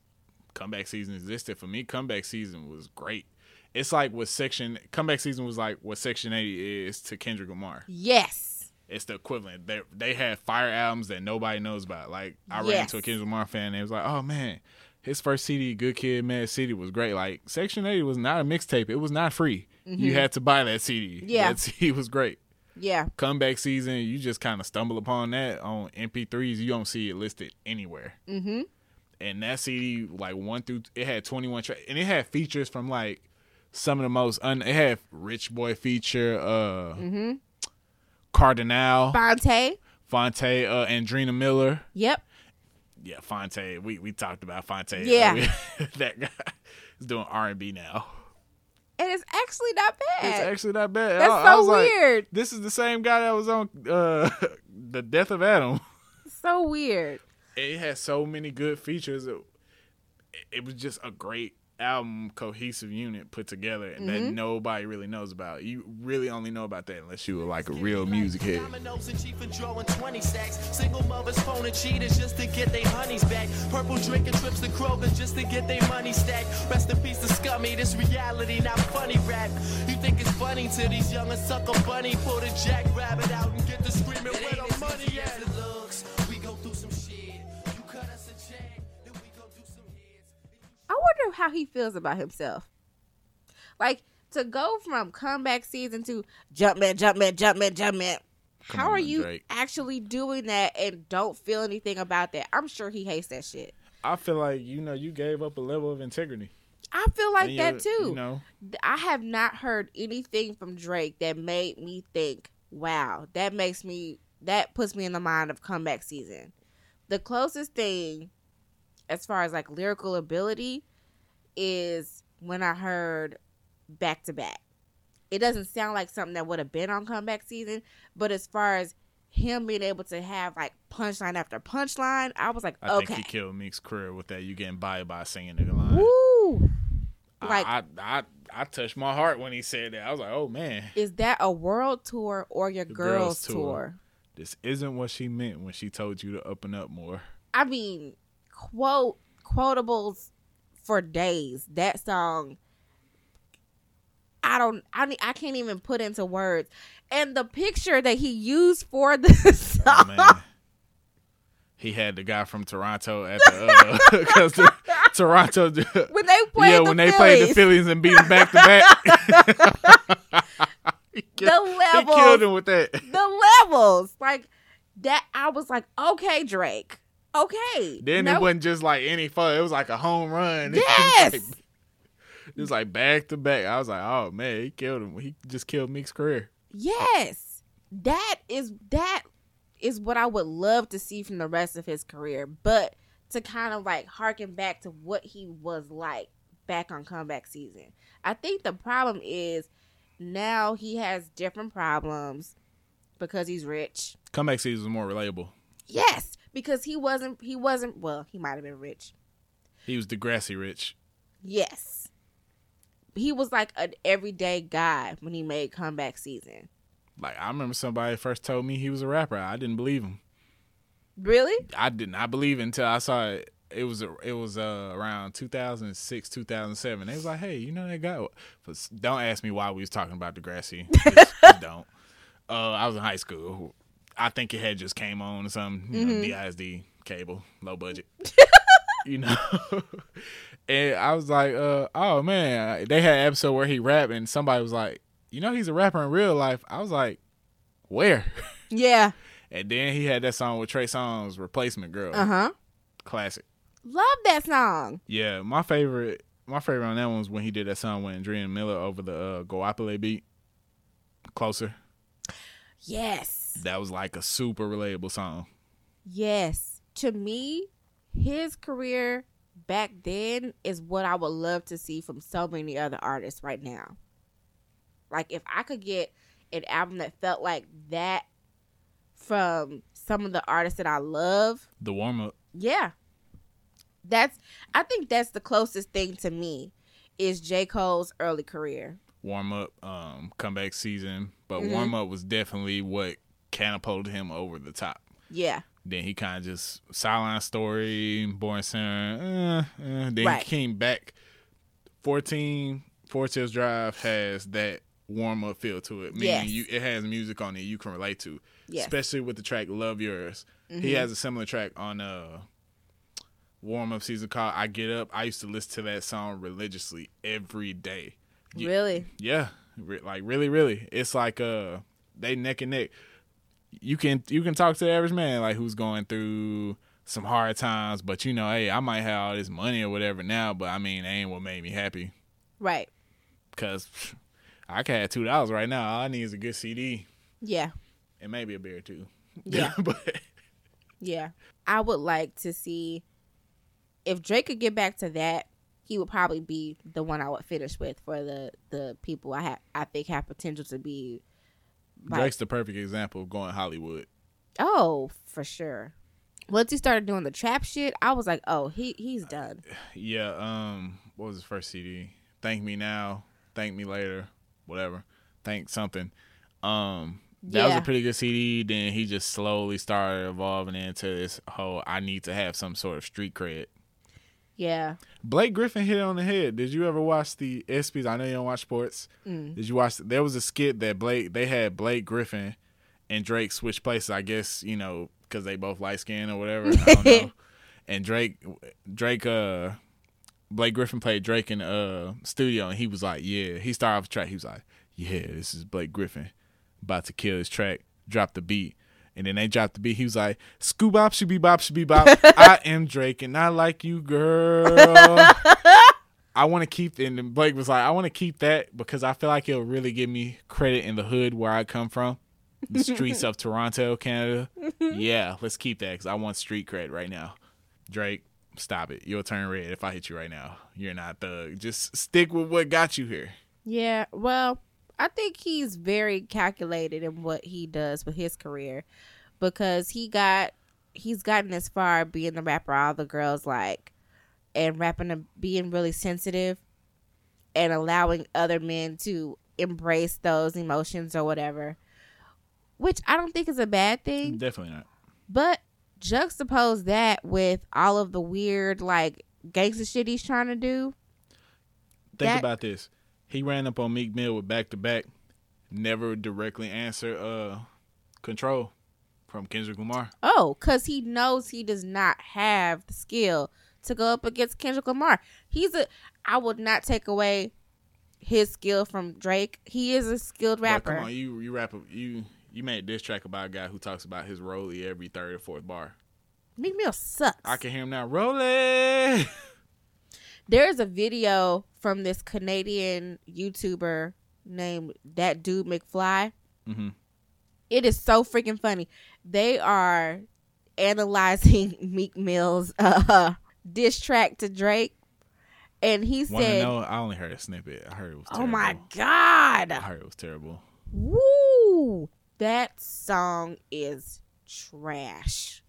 comeback season existed. For me, comeback season was great. It's like what section comeback season was like what Section 80 is to Kendrick Lamar. Yes. It's the equivalent. They they had fire albums that nobody knows about. Like I ran into a Kendrick Lamar fan and it was like, oh man, his first CD, Good Kid, Mad City, was great. Like Section 80 was not a mixtape. It was not free. You had to buy that CD. Mm-hmm. Yeah. that CD was great. Yeah. Comeback season, you just kind of stumble upon that on MP3s. You don't see it listed anywhere. Mm-hmm. and that CD like one through it had twenty one tracks, and it had features from like some of the most un. It had Rich Boy feature, uh, Mm-hmm. Cardinal, Phonte. Phonte, uh, Andreena Miller. Yep. Yeah, Phonte. We we talked about Phonte. Yeah. that guy is doing R and B now. And it's actually not bad. It's actually not bad. That's I, I so like, weird. this is the same guy that was on uh, the Death of Adam. so weird. It had so many good features. It, it was just a great album, cohesive unit put together, and Mm-hmm. that nobody really knows about. You really only know about that unless you were like a real music head. Dominoes and chief and drawing 20 sacks. Single mothers phoning cheaters just to get their honeys back. Purple drinking trips to Kroger just to get their money stacked. Rest in peace to Scummy, this reality, not funny rap. You think it's funny to these young and sucker bunny. Pull the jackrabbit out and get the screaming wonder how he feels about himself. Like to go from comeback season to Jumpman, Jumpman, Jumpman, Jumpman. Come How on, are you Drake. actually doing that and don't feel anything about that? I'm sure he hates that shit. I feel like you know you gave up a level of integrity. I feel like And that too. You know, I have not heard anything from Drake that made me think, wow, that makes me that puts me in the mind of comeback season. The closest thing as far as like lyrical ability is when I heard back to back. It doesn't sound like something that would have been on comeback season, but as far as him being able to have like punchline after punchline, I was like, I okay. think he killed Meek's career with that. You getting by by singing nigga line. Woo! I- Like I, I I touched my heart when he said that. I was like, oh man, is that a world tour or your The girls, girls' tour? tour. this isn't what she meant when she told you to open up more. I mean, quote quotables for days. That song, I don't, I I can't even put into words. And the picture that he used for the Oh, song, man. He had the guy from Toronto at the uh, because the Toronto when they played yeah the when they played the Phillies and beat them back to back. He killed- the He killed him with that. the levels, like that. I was like, okay, Drake, okay. Then No- it wasn't just like any fun. It was like a home run. Yes. it, was like, it was like back to back. I was like, oh man, he killed him. He just killed Meek's career. Yes. That is that is what I would love to see from the rest of his career. But to kind of like harken back to what he was like back on comeback season. I think the problem is now he has different problems because he's rich. Comeback season is more relatable. Yes, because he wasn't he wasn't well, he might have been rich. He was Degrassi rich. Yes. He was like an everyday guy when he made comeback season. Like I remember somebody first told me he was a rapper. I didn't believe him. Really? I did not believe until I saw it. It was it was uh, around 2006, 2007. They was like, "Hey, you know that guy?" But don't ask me why we was talking about Degrassi. Just, just don't. Uh, I was in high school. I think it had just came on or something. You know, DISD cable, low budget. you know. and I was like, uh, "Oh man!" They had an episode where he rapped, and somebody was like, "You know, he's a rapper in real life." I was like, "Where?" Yeah. And then he had that song with Trey Songz, "Replacement Girl," Uh-huh. classic. Love that song. Yeah, my favorite, my favorite on that one was when he did that song with Andrea Miller over the uh, Goapele beat. Closer. Yes. That was like a super relatable song. Yes. To me, his career back then is what I would love to see from so many other artists right now. Like if I could get an album that felt like that from some of the artists that I love, The warm up. yeah. That's I think that's the closest thing to me is J. Cole's early career. warm up, um, comeback season, but Mhm. warm up was definitely what catapulted him over the top. Yeah. Then he kind of just sideline story, Born Sinner. Uh, uh, then Right. he came back. 14, Forest Hills Drive has that warm up feel to it. Meaning Yes. you, it has music on it you can relate to. Yes. Especially with the track Love Yours. He Mhm. has a similar track on uh warm up season called I Get Up. I used to listen to that song religiously every day. You- Really? yeah, re- like really, really. It's like uh, they neck and neck. You can you can talk to the average man like who's going through some hard times, but you know, hey, I might have all this money or whatever now, but I mean, it ain't what made me happy. Right. Cause I can have two dollars right now. All I need is a good CD Yeah. and maybe a beer too. Yeah. but Yeah. I would like to see if Drake could get back to that, he would probably be the one I would finish with for the the people I have I think have potential to be like- Drake's the perfect example of going Hollywood. Oh, for sure. Once he started doing the trap shit, I was like, "Oh, he he's done." Yeah, um, what was his first CD? Thank Me Now, Thank Me Later, whatever. Thank something. Um, that was a pretty good CD. Then he just slowly started evolving into this whole I need to have some sort of street cred. Yeah. Blake Griffin hit it on the head. Did you ever watch the ESPYS? I know you don't watch sports. Mm. Did you watch? There was a skit that Blake they had Blake Griffin and Drake switch places. I guess you know because they both light skin or whatever. I don't know. And Drake, Drake, uh, Blake Griffin played Drake in uh, studio, and he was like, "Yeah." He started off the track. He was like, "Yeah, this is Blake Griffin about to kill his track." Drop the beat. And then they dropped the beat. He was like, "Scoo bop, shooby bop, shooby bop. I am Drake, and I like you, girl." I want to keep, and then Blake was like, I want to keep that because I feel like it'll really give me credit in the hood where I come from, the streets of Toronto, Canada. Yeah, let's keep that because I want street cred right now. Drake, stop it. You'll turn red if I hit you right now. You're not thug. Just stick with what got you here. Yeah, well, I think he's very calculated in what he does with his career because he got he's gotten as far being the rapper all the girls like and rapping and being really sensitive and allowing other men to embrace those emotions or whatever. Which I don't think is a bad thing. Definitely not. But juxtapose that with all of the weird like gangster shit he's trying to do. Think That- about this. He ran up on Meek Mill with back to back, never directly answer uh control from Kendrick Lamar. Oh, because he knows he does not have the skill to go up against Kendrick Lamar. He's a. I would not take away his skill from Drake. He is a skilled But rapper. come on, you you rap you you made this track about a guy who talks about his rollie every third or fourth bar. Meek Mill sucks. I can hear him now. Rollie. There is a video from this Canadian YouTuber named That Dude McFly. Mhm. It is so freaking funny. They are analyzing Meek Mill's uh, diss track to Drake, and he Want to said, know? I only heard a snippet. I heard it was. terrible. "Oh my god!" I heard it was terrible. Woo! That song is trash.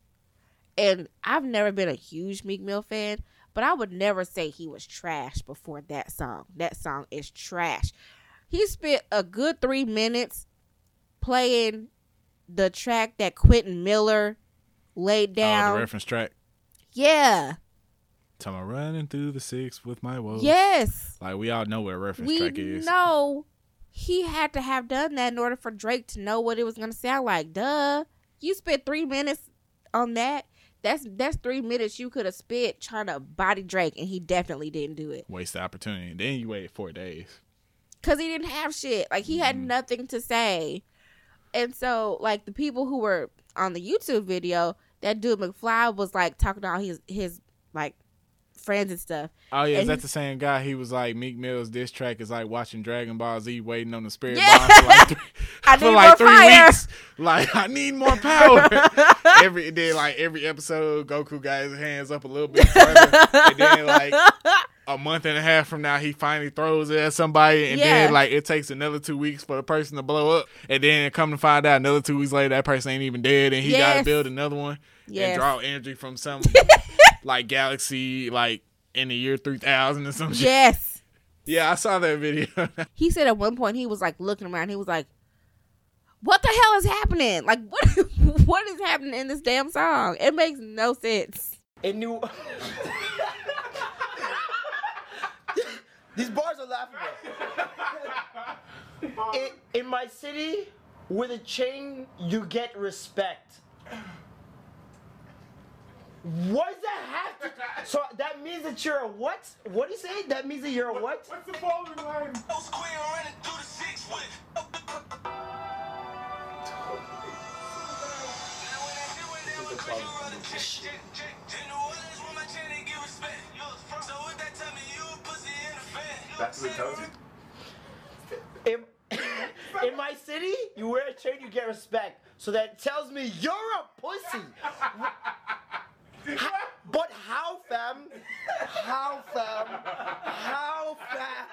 And I've never been a huge Meek Mill fan, but I would never say he was trash before that song. That song is trash. He spent a good three minutes playing the track that Quentin Miller laid Oh, down. the reference track. yeah. Tell me running through the six with my woes. Yes. Like we all know what a reference we track is. know he had to have done that in order for Drake to know what it was gonna sound like. Duh. You spent three minutes on that. That's that's three minutes you could have spent trying to body Drake, and he definitely didn't do it Waste the opportunity. Then you waited four days. because he didn't have shit. Like he had mm-hmm. nothing to say, and so like the people who were on the YouTube video, that dude McFly was like talking about his his like friends and stuff. Oh yeah, is that he- the same guy? He was like Meek Mill's diss track is like watching Dragon Ball Z, waiting on the spirit Yeah. bomb for like three, I for like three fire. weeks. Like I need more power. every then like every episode, Goku got his hands up a little bit further, and then like a month and a half from now, he finally throws it at somebody, and Yeah. then like it takes another two weeks for the person to blow up, and then come to find out another two weeks later that person ain't even dead, and he got to build another one Yes. and draw energy from some like galaxy like in the year three thousand or some shit. Yes. Yeah, I saw that video. he said at one point he was like looking around. He was like, "What the hell is happening? Like what? what is happening in this damn song? It makes no sense." In New These bars are laughable. in, in my city, with a chain, you get respect. What does that have to? So that means that you're a what? What do you say? That means that you're a what? What's the following line? this shit. That's what it tells you. In, in my city, you wear a chain, you get respect. So that tells me you're a pussy. How- but how, fam? How, fam? How, fam?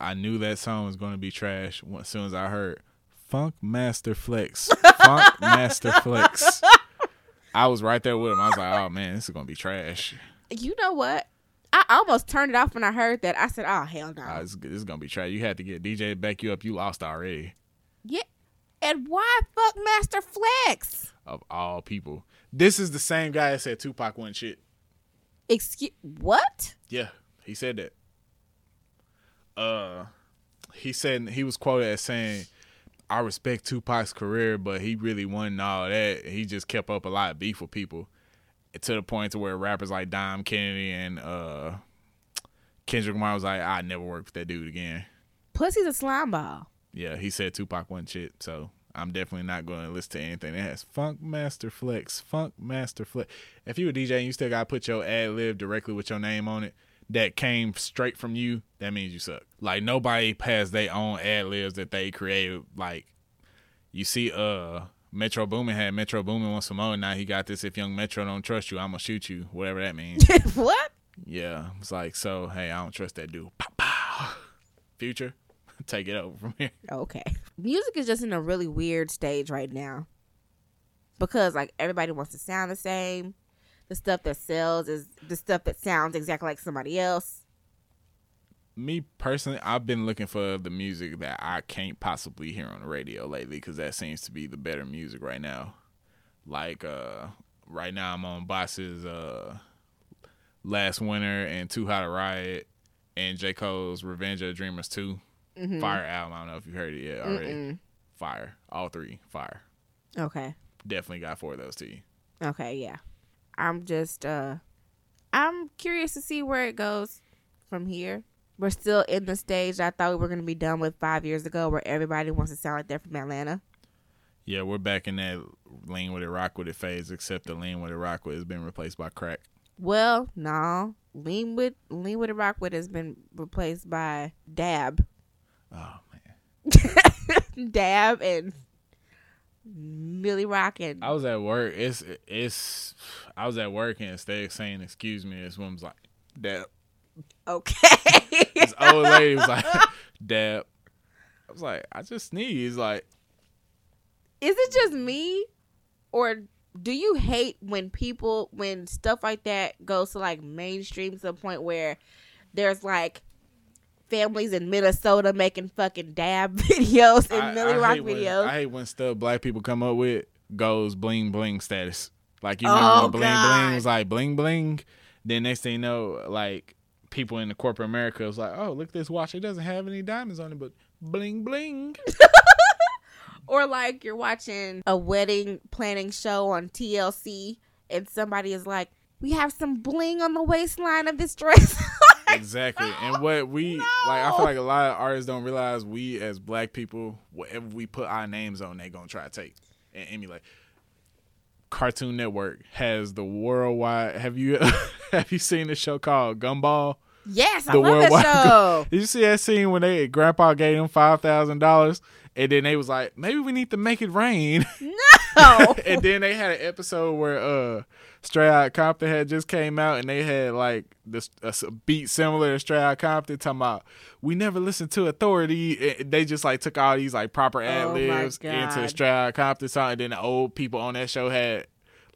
I knew that song was going to be trash as soon as I heard Funkmaster Flex. Funkmaster Flex. I was right there with him. I was like, oh man, this is going to be trash. You know what? I almost turned it off when I heard that. I said, "Oh hell no!" Ah, this, this is going to be trash. You had to get DJ to back you up. You lost already. yeah, and why fuck Master Flex? Of all people. This is the same guy that said Tupac wasn't shit. Excuse what? Yeah, he said that. Uh, he said he was quoted as saying, "I respect Tupac's career, but he really wasn't all that. He just kept up a lot of beef with people, to the point to where rappers like Dom Kennedy and uh Kendrick Lamar was like, I never work with that dude again. Pussy's a slime ball. Yeah, he said Tupac wasn't shit, so I'm definitely not going to listen to anything that has Funkmaster Flex. Funkmaster Flex. If you a DJ and you still got to put your ad lib directly with your name on it, that came straight from you, that means you suck. Like nobody has their own ad libs that they created. Like you see, uh, Metro Boomin had Metro Boomin some more. Now he got this. If Young Metro don't trust you, I'm gonna shoot you. Whatever that means. what? yeah, it's like so. Hey, I don't trust that dude. Pow, pow. Future, take it over from here. Okay. Music is just in a really weird stage right now. Because like everybody wants to sound the same. The stuff that sells is the stuff that sounds exactly like somebody else. me personally, I've been looking for the music that I can't possibly hear on the radio lately because that seems to be the better music right now. Like uh, right now, I'm on Bas's uh, Last Winter and Too Hot to Riot and J Cole's Revenge of the Dreamers 2 Mhm. Fire album. I don't know if you heard it yet already. Mm-mm. Fire, all three, fire. Okay. Definitely got four of those to you. Okay, yeah. I'm just uh I'm curious to see where it goes from here. We're still in the stage I thought we were gonna be done with five years ago where everybody wants to sound like they're from Atlanta. Yeah, we're back in that lean with it, rock with it phase. Except the lean with it, rock with it has been replaced by crack. Well, no. Lean with Lean with a Rock with has been replaced by Dab. Oh man. Dab and Milly Rock and I was at work. It's it's. I was at work and instead of saying excuse me, this woman's like, "Dab." Okay. This old lady was like, "Dab." I was like, I just sneezed. Like, is it just me or do you hate when people when stuff like that goes to like mainstream to the point where there's like families in Minnesota making fucking dab videos and I, Milly I Rock when- videos? I hate when stuff black people come up with goes bling bling status. Like you Oh, remember when bling God. bling was like bling bling. Then next thing you know, like people in the corporate America was like, oh look at this watch. It doesn't have any diamonds on it, but bling bling. or like you're watching a wedding planning show on TLC and somebody is like, "We have some bling on the waistline of this dress." exactly. And what we like, I feel like a lot of artists don't realize we as black people, whatever we put our names on, they gonna try to take and emulate. Cartoon Network has the worldwide. Have you have you seen the show called Gumball? Yes, I love that show. Did you see that scene when they Grandpa gave them five thousand dollars, and then they was like, maybe we need to make it rain. No. and then they had an episode where uh Straight Outta Compton had just came out, and they had like this a beat similar to Straight Outta Compton, talking about we never listened to authority. And they just like took all these like proper ad Oh libs into God. Straight Outta Compton song, and then the old people on that show had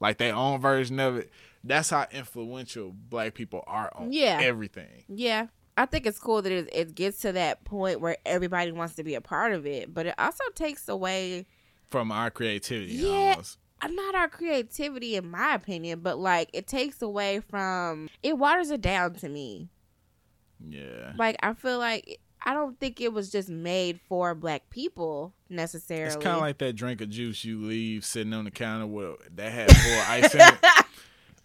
like their own version of it. That's how influential black people are on Yeah. everything. Yeah. I think it's cool that it, it gets to that point where everybody wants to be a part of it, but it also takes away From our creativity, Yeah. almost. uh, not our creativity in my opinion, but like it takes away from it waters it down to me. Yeah. Like I feel like I don't think it was just made for black people necessarily. It's kind of like that drink of juice you leave sitting on the counter with that had full ice in it,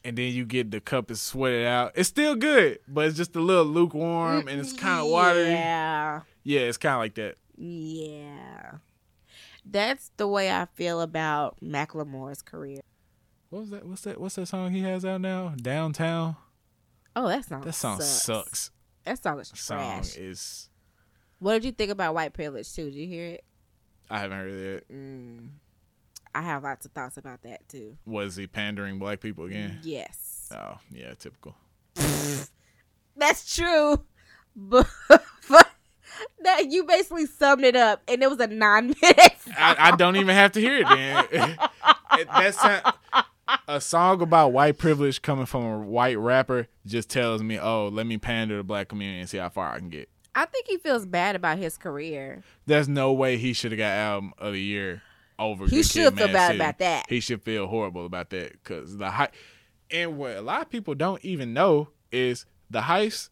and then you get the cup and sweat it out. It's still good, but it's just a little lukewarm and it's kind of watery. Yeah. Yeah, it's kind of like that. Yeah. That's the way I feel about Macklemore's career. What was that? What's that? What's that song he has out now? Downtown. Oh, that song. That song sucks. sucks. That song is Song is. What did you think about white privilege too? Did you hear it? I haven't heard it. Mm. I have lots of thoughts about that too. Was he pandering black people again? Yes, Oh yeah, typical. that's true. But that you basically summed it up, and it was a nine minutes. I, I don't even have to hear it then. That's not- a song about white privilege coming from a white rapper just tells me, oh, let me pander to the black community and see how far I can get. I think he feels bad about his career. There's no way he should have got album of the year over. He Good should Kid, feel Mad bad City. about that. He should feel horrible about that because the hype. And what a lot of people don't even know is the heist.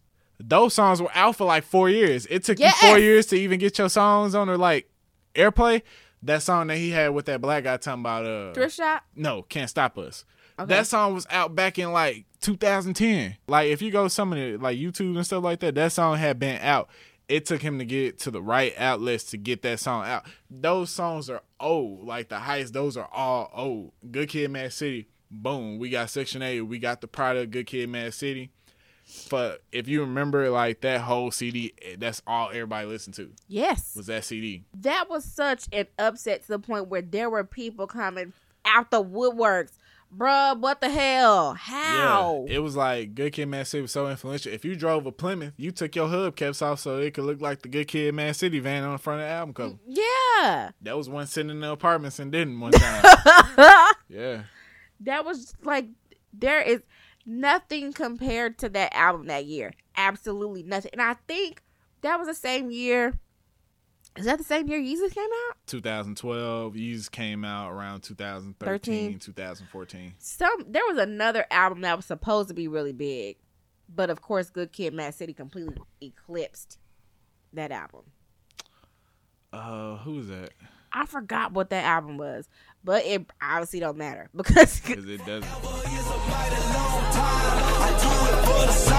Those songs were out for like four years. It took you four years to even get your songs on the like airplay. That song that he had with that black guy talking about uh Thrift shop. no, Can't Stop Us. Okay. That song was out back in like 2010. Like if you go some of the like YouTube and stuff like that, that song had been out. It took him to get to the right outlets to get that song out. Those songs are old. Like the Heist, those are all old. Good Kid, Mad City. Boom. We got Section A. We got the product Good Kid, Mad City. But if you remember, like that whole CD, eh, that's all everybody listened to Yes, was that CD. that was such an upset to the point where there were people coming out the woodworks. Bruh, what the hell? How? Yeah, it was like Good Kid, Mad City was so influential. If you drove a Plymouth, you took your hubcaps off so it could look like the Good Kid, Mad City van on the front of the album cover. yeah. That was one sitting in the apartments and didn't one time. yeah, that was like there is nothing compared to that album that year. Absolutely nothing. And I think that was the same year. Is that the same year Yeezus came out? 2012. Yeezus came out around 2013, 2014. Some there was another album that was supposed to be really big, but of course, Good Kid, Mad City completely eclipsed that album. Uh, who was that? I forgot what that album was, but it obviously don't matter because Because it doesn't. What's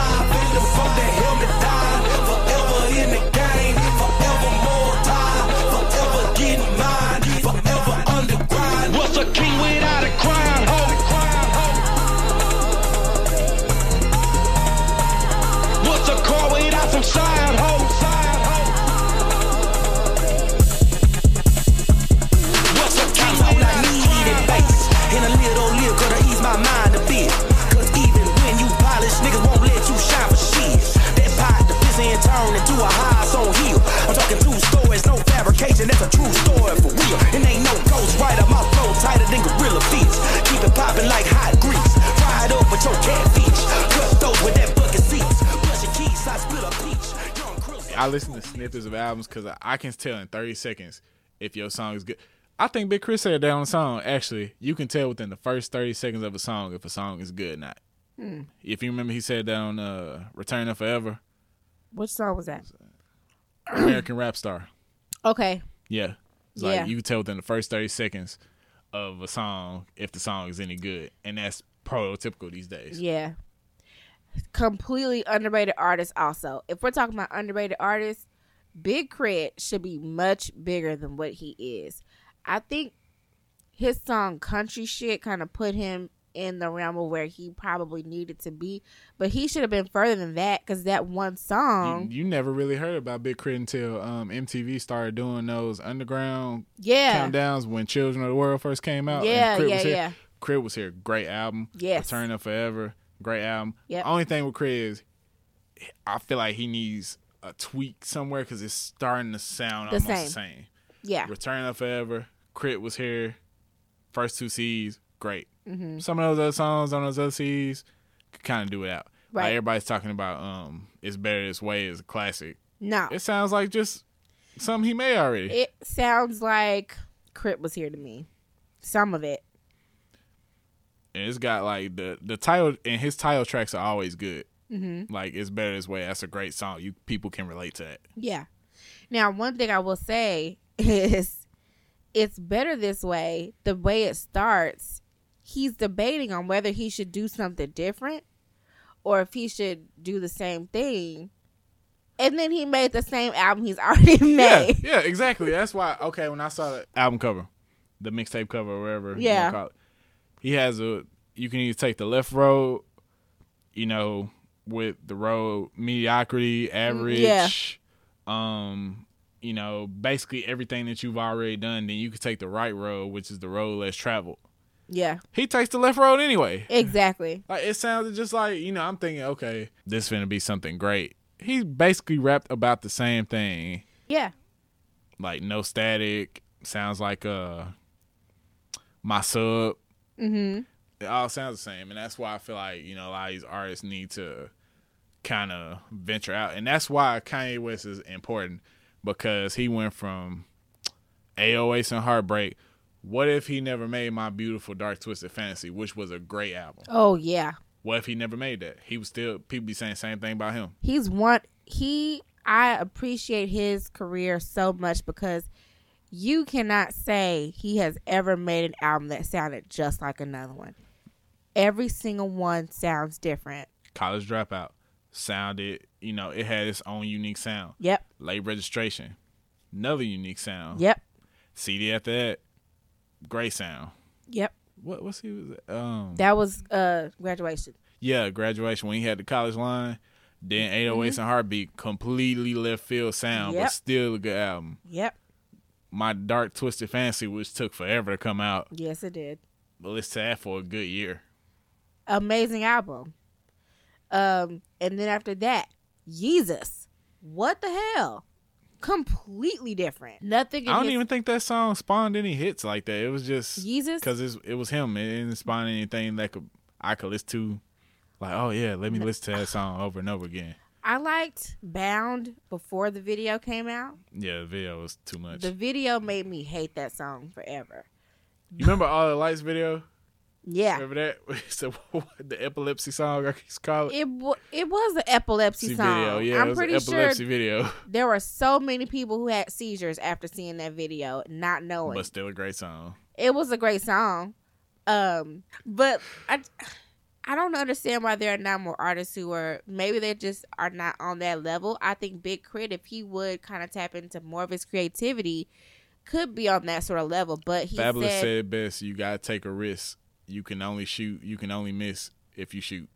no fabrication, that's a true story for real. And ain't no ghost writer, my flow tighter than gorilla fish. Keep it popping like hot grease. Fry up with your catfish. Cut those with that bucket seats. Brush your keys, I split a peach. I listen to snippets of albums because I, I can tell in 30 seconds if your song is good. I think Big K.R.I.T. said that on the song. Actually, you can tell within the first 30 seconds of a song if a song is good or not. Hmm. If you remember, he said that on uh, Return of 4Eva, which song was that? American Rap Star. Okay, Yeah. It's like Yeah. you can tell within the first 30 seconds of a song if the song is any good. And that's prototypical these days. yeah, completely underrated artist. Also, if we're talking about underrated artists, Big K.R.I.T. should be much bigger than what he is. I think his song "Country Shit" kind of put him in the realm of where he probably needed to be, but he should have been further than that because that one song, you never really heard about Big K.R.I.T. until um, MTV started doing those underground yeah, countdowns when Children of the World first came out. and Yeah, K.R.I.T. yeah, was here. yeah. K.R.I.T. was here. Great album. Yes. Return of 4Eva. Great album. Yep. Only thing with K.R.I.T. is I feel like he needs a tweak somewhere because it's starting to sound The almost same. the same. yeah, Return of 4Eva. K.R.I.T. was here. First two C's. Great. Mm-hmm. Some of those other songs on those other C's could kind of do it out. Like Right. everybody's talking about um, It's Better This Way is a classic. no, It sounds like just something he made already. it sounds like K.R.I.T. was here to me. Some of it, and it's got like the the title and his title tracks are always good. Mm-hmm. Like it's better this way. That's a great song. You people can relate to that. Yeah. Now, one thing I will say is it's better this way. The way it starts, he's debating on whether he should do something different or if he should do the same thing. And then he made the same album he's already made. yeah, exactly. That's why. Okay, when I saw the album cover, the mixtape cover, or whatever, you wanna Yeah. call it, he has a. You can either take the left road, you know, with the road mediocrity, average, yeah. um, you know, basically everything that you've already done. Then you can take the right road, which is the road less traveled. Yeah, He takes the left road anyway. exactly. Like it sounded just like you know. I'm thinking, okay, this gonna be something great. He basically rapped about the same thing Yeah, like no static sounds like uh my sub mm-hmm. it all sounds the same and that's why i feel like you know a lot of these artists need to kind of venture out and that's why kanye west is important because he went from 808 and heartbreak what if he never made my beautiful dark twisted fantasy which was a great album. Oh yeah, what if he never made that? He was still people be saying the same thing about him. He's one. He, I appreciate his career so much because you cannot say he has ever made an album that sounded just like another one. Every single one sounds different. college dropout sounded you know it had its own unique sound. Yep, late registration another unique sound. Yep, CD after that, great sound. yep. What what's he was um That was uh graduation. yeah graduation when he had the college line. Then 808s and Heartbreak completely left field sound, Mm-hmm. Yep. but still a good album. Yep. My Dark Twisted Fantasy, which took forever to come out, Yes, it did. but that for a good year. amazing album. Um, and then after that, Yeezus. What the hell? Completely different. Nothing. I don't his- even think that song spawned any hits like that. It was just Yeezus. because it was him. It didn't spawn anything that could I could listen to. Like, oh yeah, let me listen to that song over and over again. I liked Bound before the video came out. Yeah, the video was too much. The video made me hate that song forever. You remember all the lights video? Yeah, Remember that? It's the, the epilepsy song I to call it. it w- it was an epilepsy song. video. Yeah, I'm pretty sure epilepsy video, there were so many people who had seizures after seeing that video, not knowing. but still a great song. it was a great song um but i i don't understand why there are not more artists who are maybe they just are not on that level i think big K.R.I.T. if he would kind of tap into more of his creativity could be on that sort of level but he Fabolous said, said, best. You gotta take a risk. You can only shoot. You can only miss if you shoot.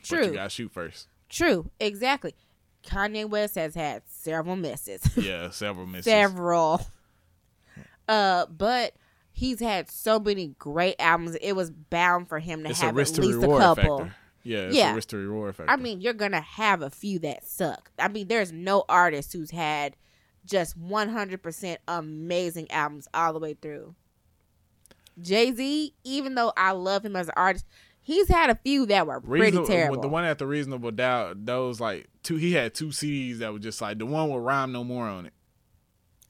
But true you gotta shoot first. true exactly kanye west has had several misses Yeah, several misses. several uh but he's had so many great albums it was bound for him to It's have at least a couple factor. Yeah, it's Yeah. a risk to reward factor. I mean, you're gonna have a few that suck. I mean, there's no artist who's had just 100% amazing albums all the way through. Jay Z, even though I love him as an artist, he's had a few that were pretty Reasonable- terrible. The one at the reasonable doubt, those like two. He had two CDs that were just like the one with rhyme no more on it.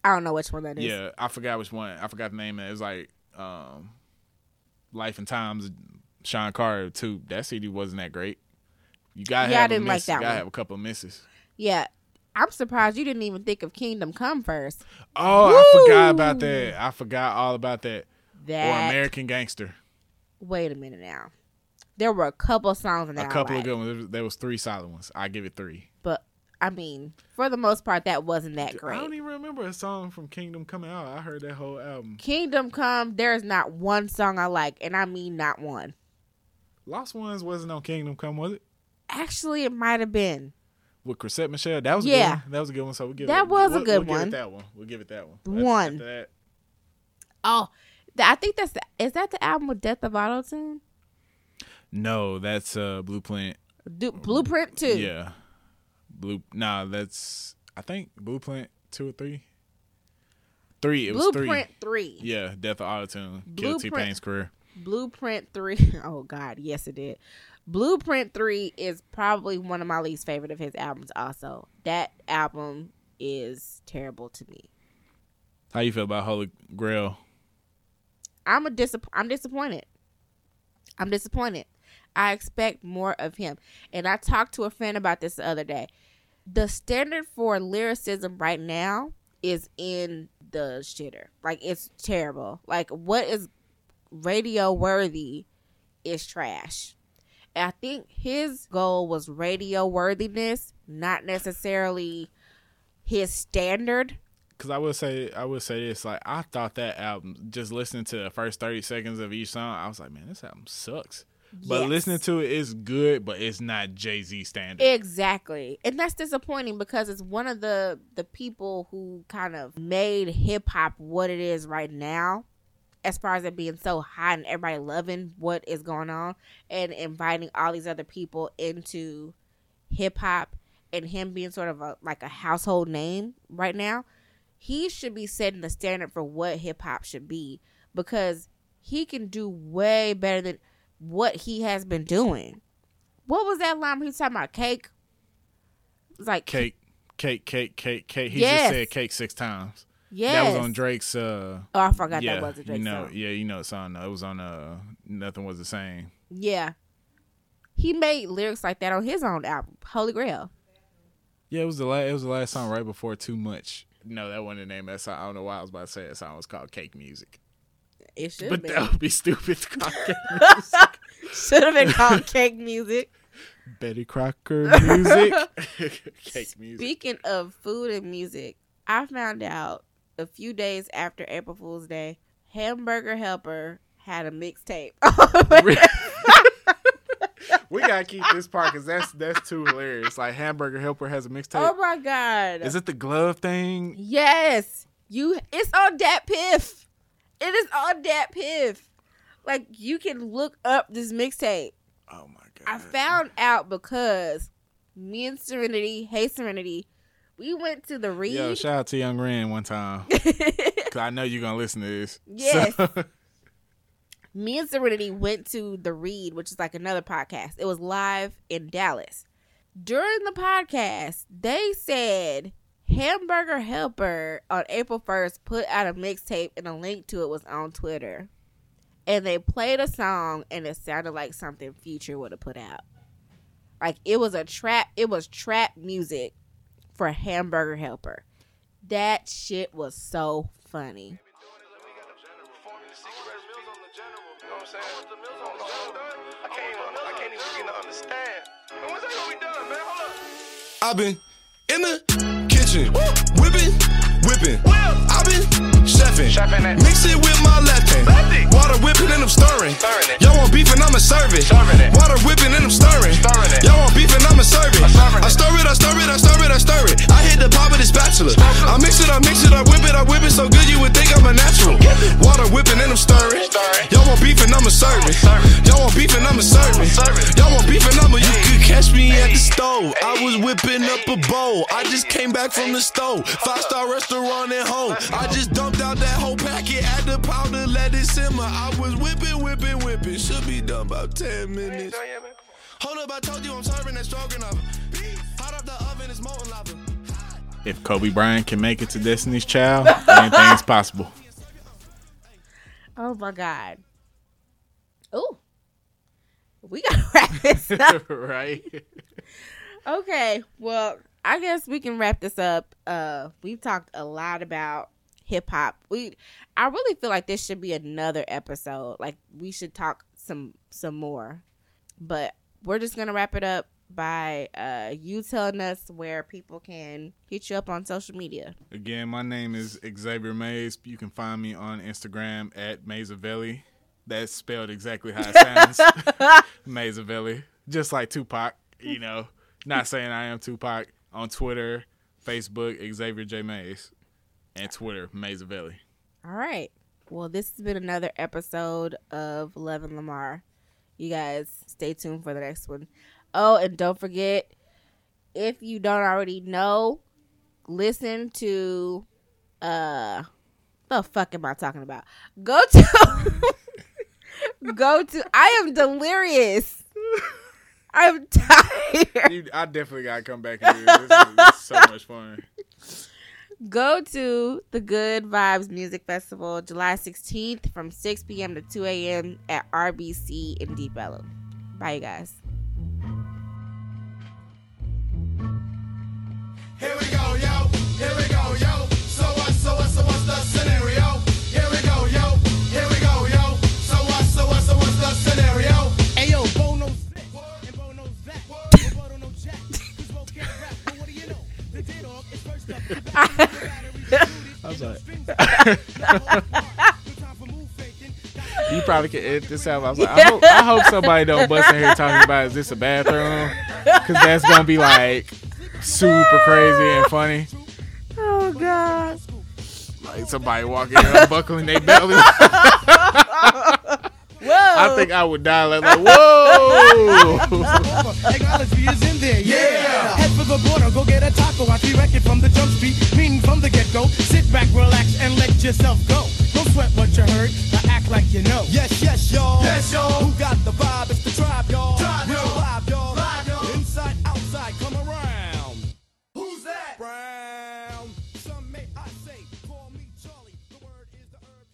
I don't know which one that is. Yeah, I forgot which one. I forgot the name. of It It was like um, Life and Times. Shawn Carter too. That CD wasn't that great. You gotta Yeah, I have a didn't like that you gotta one. have a couple of misses. Yeah. I'm surprised you didn't even think of Kingdom Come first. Oh, I forgot about that. I forgot all about that. Or American Gangster. wait a minute now. There were a couple songs in A that. I couple of good ones. There was- three solid ones. I give it three. but I mean, for the most part, that wasn't that great. I don't even remember a song from Kingdom coming out. I heard that whole album. Kingdom Come, there's not one song I like, and I mean not one. Lost Ones wasn't on Kingdom Come, was it? Actually, it might have been. With Chrisette Michele. That was Yeah. good. That was a good one. So we give That it, was a we'll- good we'll one. Give it that one. We'll give it that one. One. After that, Oh, I think that's the, is that the album with Death of Autotune? no, that's uh Blueprint. Blueprint two. Yeah. Blue nah, that's I think Blueprint two or three. Three. It was Blueprint three. three. Yeah, Death of Autotune. Killed T-Pain's career. Blueprint three. Oh God, yes it did. Blueprint three is probably one of my least favorite of his albums. Also, that album is terrible to me. How you feel about Holy Grail? I'm a disapp- I'm disappointed. I'm disappointed. I expect more of him. And I talked to a friend about this the other day. The standard for lyricism right now is in the shitter. Like it's terrible. Like what is radio worthy is trash. And I think his goal was radio worthiness, not necessarily his standard. Cause I would say I would say this like I thought that album just listening to the first thirty seconds of each song I was like man this album sucks but Yes. listening to it is good but it's not Jay Z standard Exactly. And that's disappointing because it's one of the the people who kind of made hip hop what it is right now as far as it being so hot and everybody loving what is going on and inviting all these other people into hip hop and him being sort of a like a household name right now. He should be setting the standard for what hip hop should be because he can do way better than what he has been doing. What was that line he was talking about? Cake? It's like cake cake cake cake cake he Yes. just said cake six times Yeah, that was on Drake's uh Oh, I forgot yeah, that was a Drake you know song. yeah you know the song though. it was on uh nothing was the same Yeah. He made lyrics like that on his own album, Holy Grail. yeah it was the last it was the last song right before too much no that wasn't the name of that song I don't know why I was about to say that song was called Cake Music It should but have that would be stupid Cake Music should have been called Cake Music. Betty Crocker music. Cake music. Speaking of food and music, I found out a few days after April Fool's Day, Hamburger Helper had a mixtape. we gotta keep this part because that's that's too hilarious. Like Hamburger Helper has a mixtape. oh my god! Is it the glove thing? Yes, you. It's on DatPiff. It is on DatPiff. Like you can look up this mixtape. Oh my god! I found out because me and Serenity, hey Serenity, we went to the read. Yo, shout out to Young Ren one time. Cause I know you're gonna listen to this. Yes. So- me and Serenity went to the Read, which is like another podcast. It was live in Dallas. During the podcast, they said Hamburger Helper on April 1st put out a mixtape and a link to it was on Twitter. And they played a song and it sounded like something Future would have put out. Like it was a trap, it was trap music for Hamburger Helper. That shit was so funny. I've been in the kitchen, whipping, whipping. I've been chefing, mix it with my left hand. Water whipping and I'm stirring. Y'all want beef and I'ma serve it. Water whipping and I'm stirring. Y'all want beef and I'ma serve it. I stir it, I stir it, I stir it, I stir it. I hit the pot with a spatula. I mix it, I mix it, I whip it, I whip it so good you would think I'm a natural. Water whipping and I'm stirring. Y'all want beef and I'ma serve it. Y'all want beef and I'ma serve it. Y'all want beef and I'ma. You could catch me at the stove. I was whipping up a bowl. I just came back from the stove. Five star restaurant at home. I just dumped out that whole packet. Add the powder, let it simmer. I was whipping, whipping, whipping. Should be done about 10 minutes. Hold up, I told you I'm serving that stroganoff. Hot up the oven, it's molten lava. if Kobe Bryant can make it to Destiny's Child, anything's possible. Oh my god. Oh. We gotta wrap this up. right? okay. Well, I guess we can wrap this up. Uh we've talked a lot about hip hop. We I really feel like this should be another episode. Like we should talk some some more. But we're just gonna wrap it up by uh you telling us where people can hit you up on social media. Again, my name is Xavier Mays. You can find me on Instagram at Mazavelli. That's spelled exactly how it sounds. Mazavelli. Just like Tupac, you know. Not saying I am Tupac. On Twitter, Facebook, Xavier J. Mays. And Twitter, Mazavelli. All right. Well, this has been another episode of Love and Lamar. You guys stay tuned for the next one. Oh, and don't forget, if you don't already know, listen to uh the fuck am I talking about? Go to go to I am delirious. I'm tired. You, I definitely got to come back and do this. This is, this is so much fun go to the Good Vibes Music Festival July 16th from 6 p.m. to 2 a.m. at RBC in Deep Ellum. Bye, you guys. Here we go, yo. Here we go, yo. So what, so what, so what's the scenario? Here we go, yo. Here we go, yo. So what, so what, so what's the scenario? Hey, yo, Bono's this, and Bono's that. And Bono no jack. Cause Bo can't rap, but what do you know? The dead dog is I was like, you probably can edit this out. I was like, I hope, I hope somebody don't bust in here talking about is this a bathroom? Because that's gonna be like super crazy and funny. Oh God. Like somebody walking in unbuckling their belly. Whoa. I think I would die like, like whoa. Technology is in there, yeah. Head for the border, go get a taco. I wreck it from the jump street, meaning from the get go. Sit back, relax, and let yourself go. Don't sweat what you heard, but act like you know. Yes, yes, y'all. Yes, y'all. Who got the vibe? It's the tribe, y'all. Tribe, y'all.